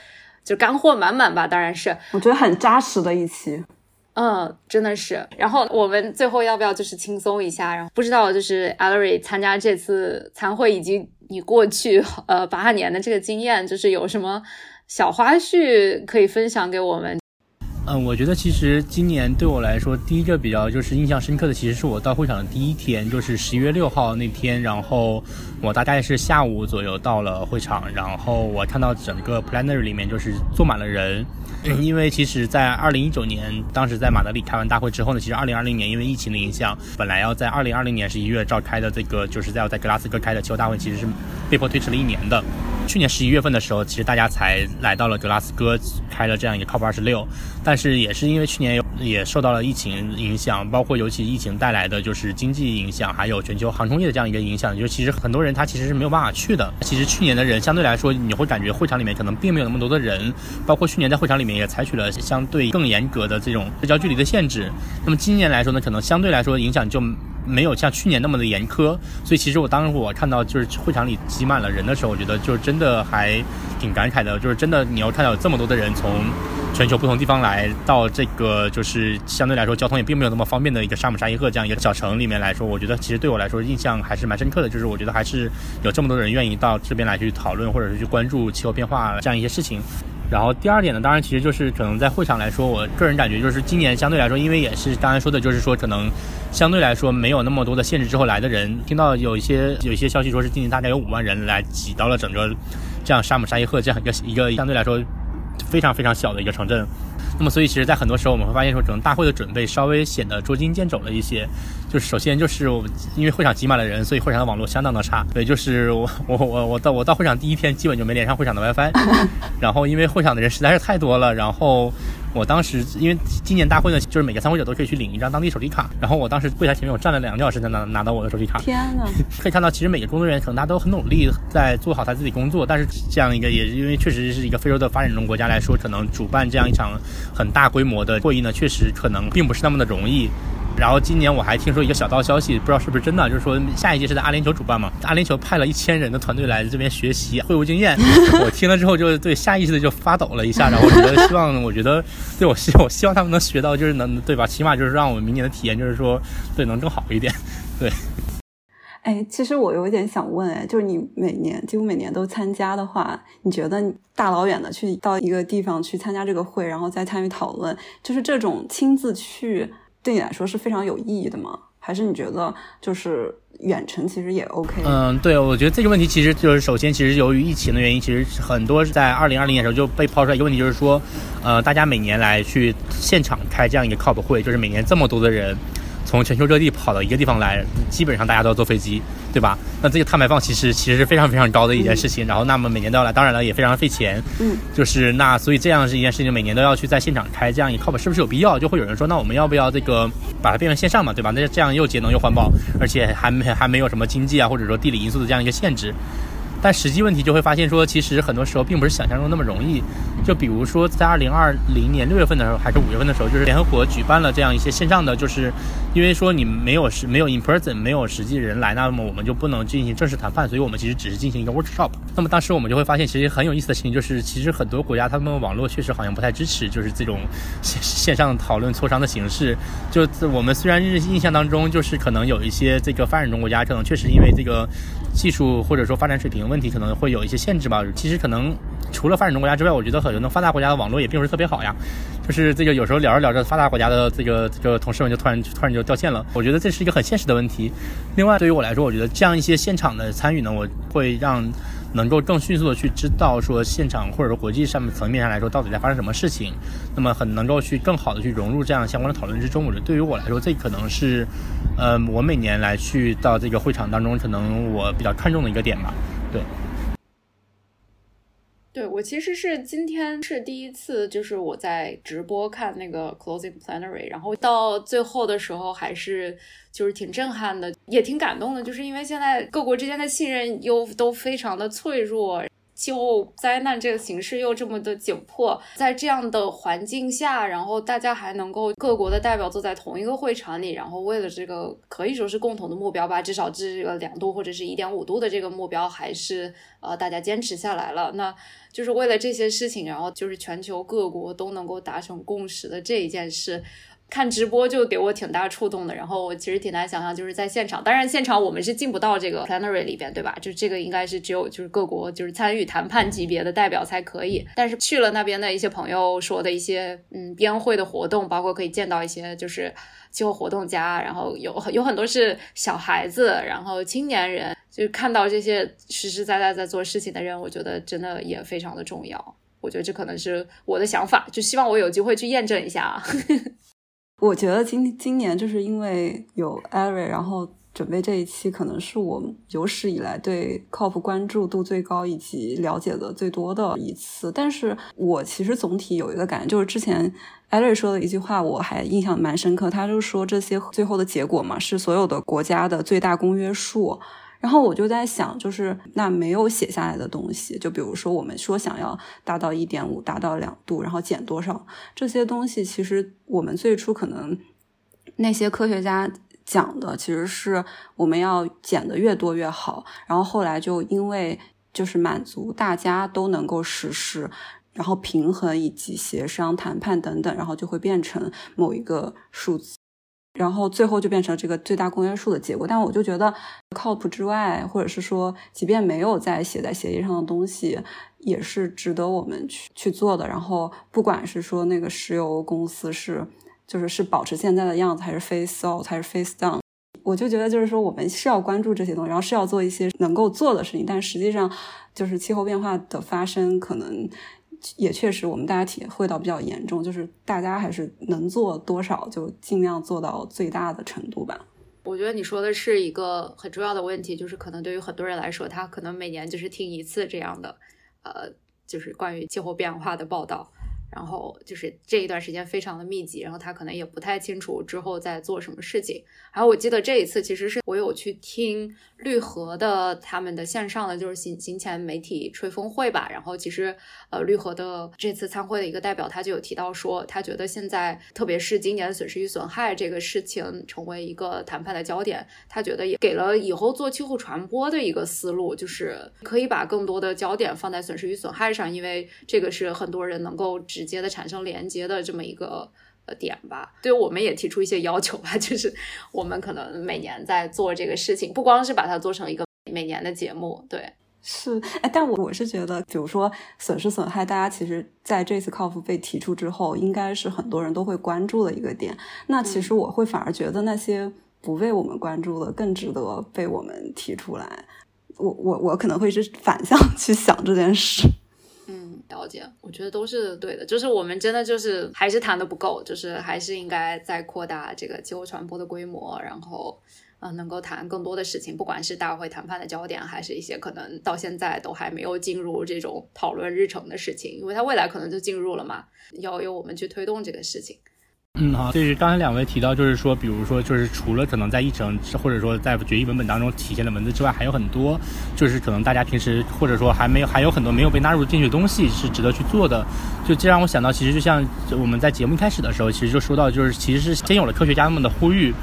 就干货满满吧。当然是，我觉得很扎实的一期，嗯，真的是。然后我们最后要不要就是轻松一下？然后不知道就是 Allery 参加这次参会以及你过去呃八年的这个经验，就是有什么小花絮可以分享给我们？嗯，我觉得其实今年对我来说，第一个比较就是印象深刻的，其实是我到会场的第一天，就是十一月六号那天。然后我大概是下午左右到了会场，然后我看到整个 planner 里面就是坐满了人。因为其实，在二零一九年，当时在马德里开完大会之后呢，其实二零二零年因为疫情的影响，本来要在二零二零年十一月召开的这个，就是在要在格拉斯哥开的气候大会，其实是被迫推迟了一年的。去年十一月份的时候，其实大家才来到了格拉斯哥，开了这样一个 COP 二十六。但是也是因为去年也受到了疫情影响，包括尤其疫情带来的就是经济影响，还有全球航空业的这样一个影响，就其实很多人他其实是没有办法去的。其实去年的人相对来说，你会感觉会场里面可能并没有那么多的人，包括去年在会场里面也采取了相对更严格的这种社交距离的限制。那么今年来说呢，可能相对来说影响就。没有像去年那么的严苛，所以其实我当时我看到就是会场里挤满了人的时候，我觉得就是真的还挺感慨的。就是真的你要看到有这么多的人从全球不同地方来到这个就是相对来说交通也并没有那么方便的一个沙姆沙伊赫这样一个小城里面来说，我觉得其实对我来说印象还是蛮深刻的。就是我觉得还是有这么多人愿意到这边来去讨论或者是去关注气候变化这样一些事情。然后第二点呢，当然其实就是可能在会场来说，我个人感觉就是今年相对来说，因为也是刚才说的，就是说可能相对来说没有那么多的限制之后来的人，听到有一些有一些消息说是今年大概有五万人来挤到了整个这样沙姆沙伊赫这样一个一个相对来说非常非常小的一个城镇。那么，所以其实，在很多时候，我们会发现说，整个大会的准备稍微显得捉襟见肘了一些。就是首先就是我因为会场挤满了人，所以会场的网络相当的差。对，就是我我我我到我到会场第一天，基本就没连上会场的 WiFi。*laughs* 然后，因为会场的人实在是太多了，然后。我当时因为今年大会呢，就是每个参会者都可以去领一张当地手机卡。然后我当时柜台前面我站了两个小时才拿拿到我的手机卡。天呐，*laughs* 可以看到，其实每个工作人员可能大家都很努力在做好他自己工作，但是这样一个也因为确实是一个非洲的发展中国家来说，可能主办这样一场很大规模的会议呢，确实可能并不是那么的容易。然后今年我还听说一个小道消息，不知道是不是真的，就是说下一届是在阿联酋主办嘛？阿联酋派了一千人的团队来这边学习会务经验。*laughs* 我听了之后就对下意识的就发抖了一下，然后我觉得希望，我觉得对我希我希望他们能学到，就是能对吧？起码就是让我们明年的体验就是说对能更好一点。*laughs* 对。哎，其实我有一点想问，哎，就是你每年几乎每年都参加的话，你觉得大老远的去到一个地方去参加这个会，然后再参与讨论，就是这种亲自去。对你来说是非常有意义的吗？还是你觉得就是远程其实也 OK？嗯，对，我觉得这个问题其实就是首先，其实由于疫情的原因，其实很多是在二零二零年的时候就被抛出来一个问题，就是说，呃，大家每年来去现场开这样一个 COP 会，就是每年这么多的人。从全球各地跑到一个地方来，基本上大家都要坐飞机，对吧？那这个碳排放其实其实是非常非常高的一件事情。然后，那么每年都要来，当然了，也非常费钱。嗯，就是那所以这样是一件事情，每年都要去在现场开这样一 COP，是不是有必要？就会有人说，那我们要不要这个把它变成线上嘛，对吧？那这样又节能又环保，而且还没还没有什么经济啊或者说地理因素的这样一个限制。但实际问题就会发现说，其实很多时候并不是想象中那么容易。就比如说，在二零二零年六月份的时候，还是五月份的时候，就是联合国举办了这样一些线上的，就是因为说你没有实没有 in person 没有实际人来，那么我们就不能进行正式谈判，所以我们其实只是进行一个 workshop。那么当时我们就会发现，其实很有意思的事情就是，其实很多国家他们网络确实好像不太支持，就是这种线线上讨论磋商的形式。就我们虽然印象当中，就是可能有一些这个发展中国家，可能确实因为这个技术或者说发展水平问题，可能会有一些限制吧。其实可能除了发展中国家之外，我觉得很多发达国家的网络也并不是特别好呀。就是这个有时候聊着聊着，发达国家的这个这个同事们就突然突然就掉线了。我觉得这是一个很现实的问题。另外，对于我来说，我觉得这样一些现场的参与呢，我会让。能够更迅速的去知道说现场或者说国际上面层面上来说到底在发生什么事情，那么很能够去更好的去融入这样相关的讨论之中。我觉得对于我来说，这可能是，呃，我每年来去到这个会场当中，可能我比较看重的一个点吧。对。对我其实是今天是第一次，就是我在直播看那个 closing plenary，然后到最后的时候还是就是挺震撼的，也挺感动的，就是因为现在各国之间的信任又都非常的脆弱。气候灾难这个形势又这么的紧迫，在这样的环境下，然后大家还能够各国的代表坐在同一个会场里，然后为了这个可以说是共同的目标吧，至少这个两度或者是一点五度的这个目标，还是呃大家坚持下来了。那就是为了这些事情，然后就是全球各国都能够达成共识的这一件事。看直播就给我挺大触动的，然后我其实挺难想象，就是在现场，当然现场我们是进不到这个 plenary 里边，对吧？就这个应该是只有就是各国就是参与谈判级别的代表才可以。但是去了那边的一些朋友说的一些嗯边会的活动，包括可以见到一些就是气候活动家，然后有有很多是小孩子，然后青年人，就看到这些实实在在在做事情的人，我觉得真的也非常的重要。我觉得这可能是我的想法，就希望我有机会去验证一下啊。*laughs* 我觉得今今年就是因为有艾瑞，然后准备这一期，可能是我有史以来对 COP 关注度最高以及了解的最多的一次。但是我其实总体有一个感觉，就是之前艾瑞说的一句话，我还印象蛮深刻。他就说这些最后的结果嘛，是所有的国家的最大公约数。然后我就在想，就是那没有写下来的东西，就比如说我们说想要达到一点五，达到两度，然后减多少这些东西，其实我们最初可能那些科学家讲的其实是我们要减的越多越好。然后后来就因为就是满足大家都能够实施，然后平衡以及协商谈判等等，然后就会变成某一个数字。然后最后就变成这个最大公约数的结果，但我就觉得靠谱之外，或者是说，即便没有在写在协议上的东西，也是值得我们去去做的。然后，不管是说那个石油公司是，就是是保持现在的样子，还是 face out，还是 face down，我就觉得就是说，我们是要关注这些东西，然后是要做一些能够做的事情。但实际上，就是气候变化的发生可能。也确实，我们大家体会到比较严重，就是大家还是能做多少就尽量做到最大的程度吧。我觉得你说的是一个很重要的问题，就是可能对于很多人来说，他可能每年就是听一次这样的，呃，就是关于气候变化的报道。然后就是这一段时间非常的密集，然后他可能也不太清楚之后在做什么事情。然后我记得这一次其实是我有去听绿河的他们的线上的就是行行前媒体吹风会吧。然后其实呃绿河的这次参会的一个代表他就有提到说，他觉得现在特别是今年损失与损害这个事情成为一个谈判的焦点，他觉得也给了以后做气候传播的一个思路，就是可以把更多的焦点放在损失与损害上，因为这个是很多人能够直。直接的产生连接的这么一个呃点吧，对我们也提出一些要求吧，*laughs* 就是我们可能每年在做这个事情，不光是把它做成一个每年的节目，对，是，哎，但我我是觉得，比如说损失损害，大家其实在这次 COP 被提出之后，应该是很多人都会关注的一个点。那其实我会反而觉得那些不被我们关注的更值得被我们提出来。我我我可能会是反向去想这件事。嗯了解，我觉得都是对的。就是我们真的就是还是谈的不够，就是还是应该再扩大这个气候传播的规模，然后啊，能够谈更多的事情，不管是大会谈判的焦点，还是一些可能到现在都还没有进入这种讨论日程的事情，因为它未来可能就进入了嘛，要由我们去推动这个事情。嗯，好，就是刚才两位提到，就是说，比如说，就是除了可能在议程或者说在决议文本当中体现的文字之外，还有很多，就是可能大家平时或者说还没有还有很多没有被纳入进去的东西是值得去做的。就这让我想到，其实就像我们在节目一开始的时候，其实就说到，就是其实是先有了科学家们的呼吁。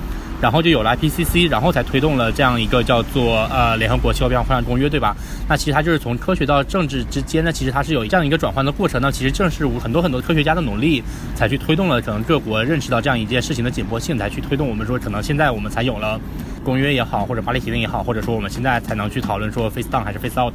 然后就有了 IPCC，然后才推动了这样一个叫做呃联合国气候变化公约，对吧？那其实它就是从科学到政治之间呢，其实它是有这样一个转换的过程。那其实正是很多很多科学家的努力，才去推动了可能各国认识到这样一件事情的紧迫性，才去推动我们说可能现在我们才有了公约也好，或者巴黎协定也好，或者说我们现在才能去讨论说 face down 还是 face out。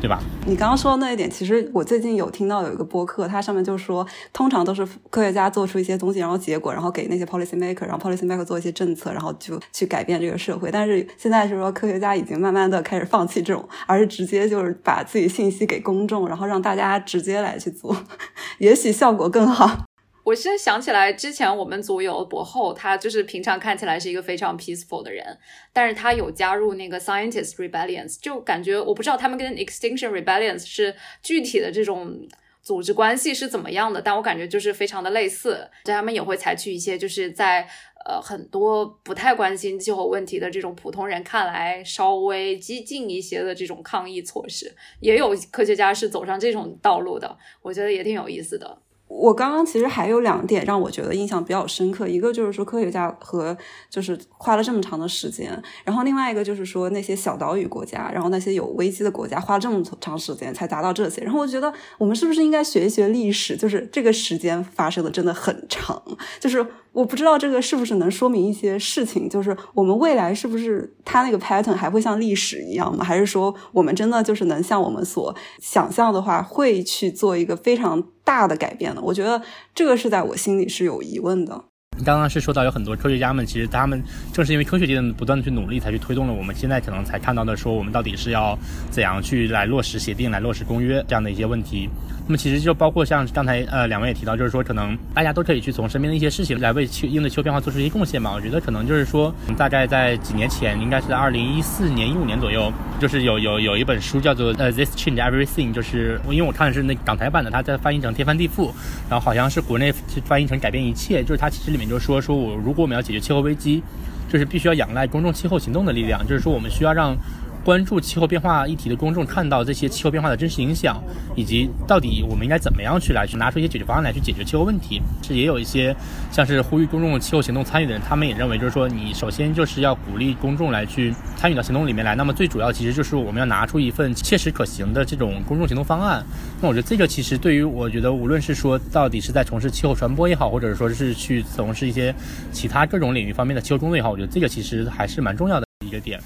对吧？你刚刚说的那一点，其实我最近有听到有一个播客，它上面就说，通常都是科学家做出一些东西，然后结果，然后给那些 policy maker，然后 policy maker 做一些政策，然后就去改变这个社会。但是现在是说，科学家已经慢慢的开始放弃这种，而是直接就是把自己信息给公众，然后让大家直接来去做，*laughs* 也许效果更好。我现在想起来，之前我们组有博后，他就是平常看起来是一个非常 peaceful 的人，但是他有加入那个 Scientist Rebellions，就感觉我不知道他们跟 Extinction Rebellions 是具体的这种组织关系是怎么样的，但我感觉就是非常的类似，他们也会采取一些就是在呃很多不太关心气候问题的这种普通人看来稍微激进一些的这种抗议措施，也有科学家是走上这种道路的，我觉得也挺有意思的。我刚刚其实还有两点让我觉得印象比较深刻，一个就是说科学家和就是花了这么长的时间，然后另外一个就是说那些小岛屿国家，然后那些有危机的国家花这么长时间才达到这些，然后我觉得我们是不是应该学一学历史，就是这个时间发生的真的很长，就是。我不知道这个是不是能说明一些事情，就是我们未来是不是它那个 pattern 还会像历史一样吗？还是说我们真的就是能像我们所想象的话，会去做一个非常大的改变呢？我觉得这个是在我心里是有疑问的。你刚刚是说到有很多科学家们，其实他们正是因为科学界的不断的去努力，才去推动了我们现在可能才看到的说我们到底是要怎样去来落实协定、来落实公约这样的一些问题。那么其实就包括像刚才呃两位也提到，就是说可能大家都可以去从身边的一些事情来为气应对气候变化做出一些贡献嘛。我觉得可能就是说大概在几年前，应该是在二零一四年一五年左右，就是有有有一本书叫做呃 This Change Everything，就是因为我看的是那港台版的，它在翻译成天翻地覆，然后好像是国内翻译成改变一切，就是它其实里面。就说说我，如果我们要解决气候危机，就是必须要仰赖公众气候行动的力量。就是说，我们需要让。关注气候变化议题的公众看到这些气候变化的真实影响，以及到底我们应该怎么样去来去拿出一些解决方案来去解决气候问题。是也有一些像是呼吁公众气候行动参与的人，他们也认为就是说，你首先就是要鼓励公众来去参与到行动里面来。那么最主要其实就是我们要拿出一份切实可行的这种公众行动方案。那我觉得这个其实对于我觉得无论是说到底是在从事气候传播也好，或者说是去从事一些其他各种领域方面的气候工作也好，我觉得这个其实还是蛮重要的一个点。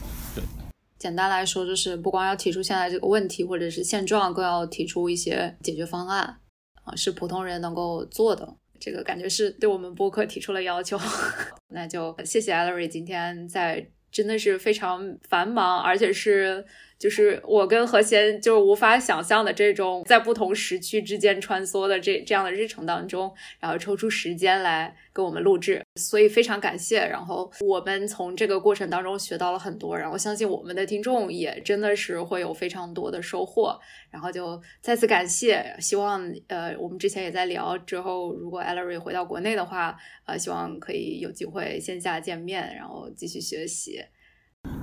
简单来说，就是不光要提出现在这个问题或者是现状，更要提出一些解决方案啊，是普通人能够做的。这个感觉是对我们播客提出了要求。*laughs* 那就谢谢艾瑞今天在真的是非常繁忙，而且是。就是我跟何贤就是无法想象的这种在不同时区之间穿梭的这这样的日程当中，然后抽出时间来给我们录制，所以非常感谢。然后我们从这个过程当中学到了很多，然后相信我们的听众也真的是会有非常多的收获。然后就再次感谢，希望呃我们之前也在聊之后，如果 Ellery 回到国内的话，呃希望可以有机会线下见面，然后继续学习。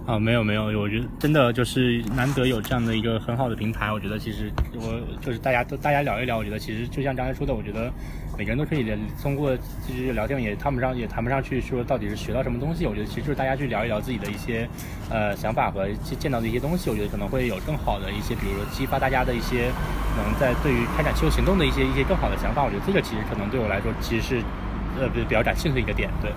啊，没有没有，我觉得真的就是难得有这样的一个很好的平台。我觉得其实我就是大家都大家聊一聊，我觉得其实就像刚才说的，我觉得每个人都可以通过其实聊天也谈不上也谈不上去说到底是学到什么东西。我觉得其实就是大家去聊一聊自己的一些呃想法和见到的一些东西。我觉得可能会有更好的一些，比如说激发大家的一些能在对于开展气候行动的一些一些更好的想法。我觉得这个其实可能对我来说其实是呃比比较感兴趣的一个点，对。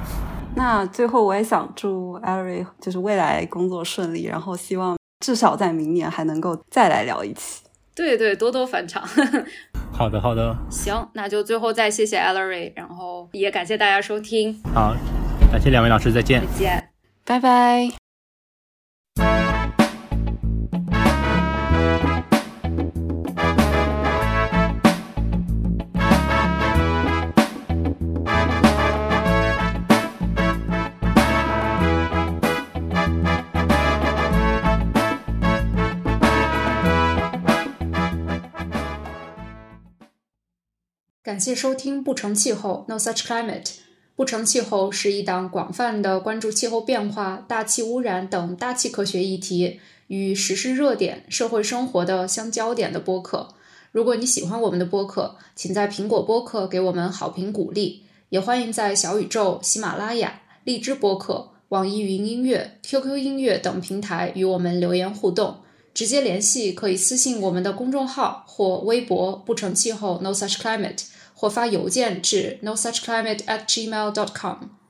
那最后我也想祝艾瑞就是未来工作顺利，然后希望至少在明年还能够再来聊一期。对对，多多返场。*laughs* 好的好的。行，那就最后再谢谢艾瑞，然后也感谢大家收听。好，感谢两位老师，再见。再见，拜拜。感谢收听《不成气候》（No Such Climate）。不成气候是一档广泛的关注气候变化、大气污染等大气科学议题与时事热点、社会生活的相焦点的播客。如果你喜欢我们的播客，请在苹果播客给我们好评鼓励，也欢迎在小宇宙、喜马拉雅、荔枝播客、网易云音乐、QQ 音乐等平台与我们留言互动。直接联系可以私信我们的公众号或微博“不成气候 No Such Climate”，或发邮件至 no such climate at gmail dot com。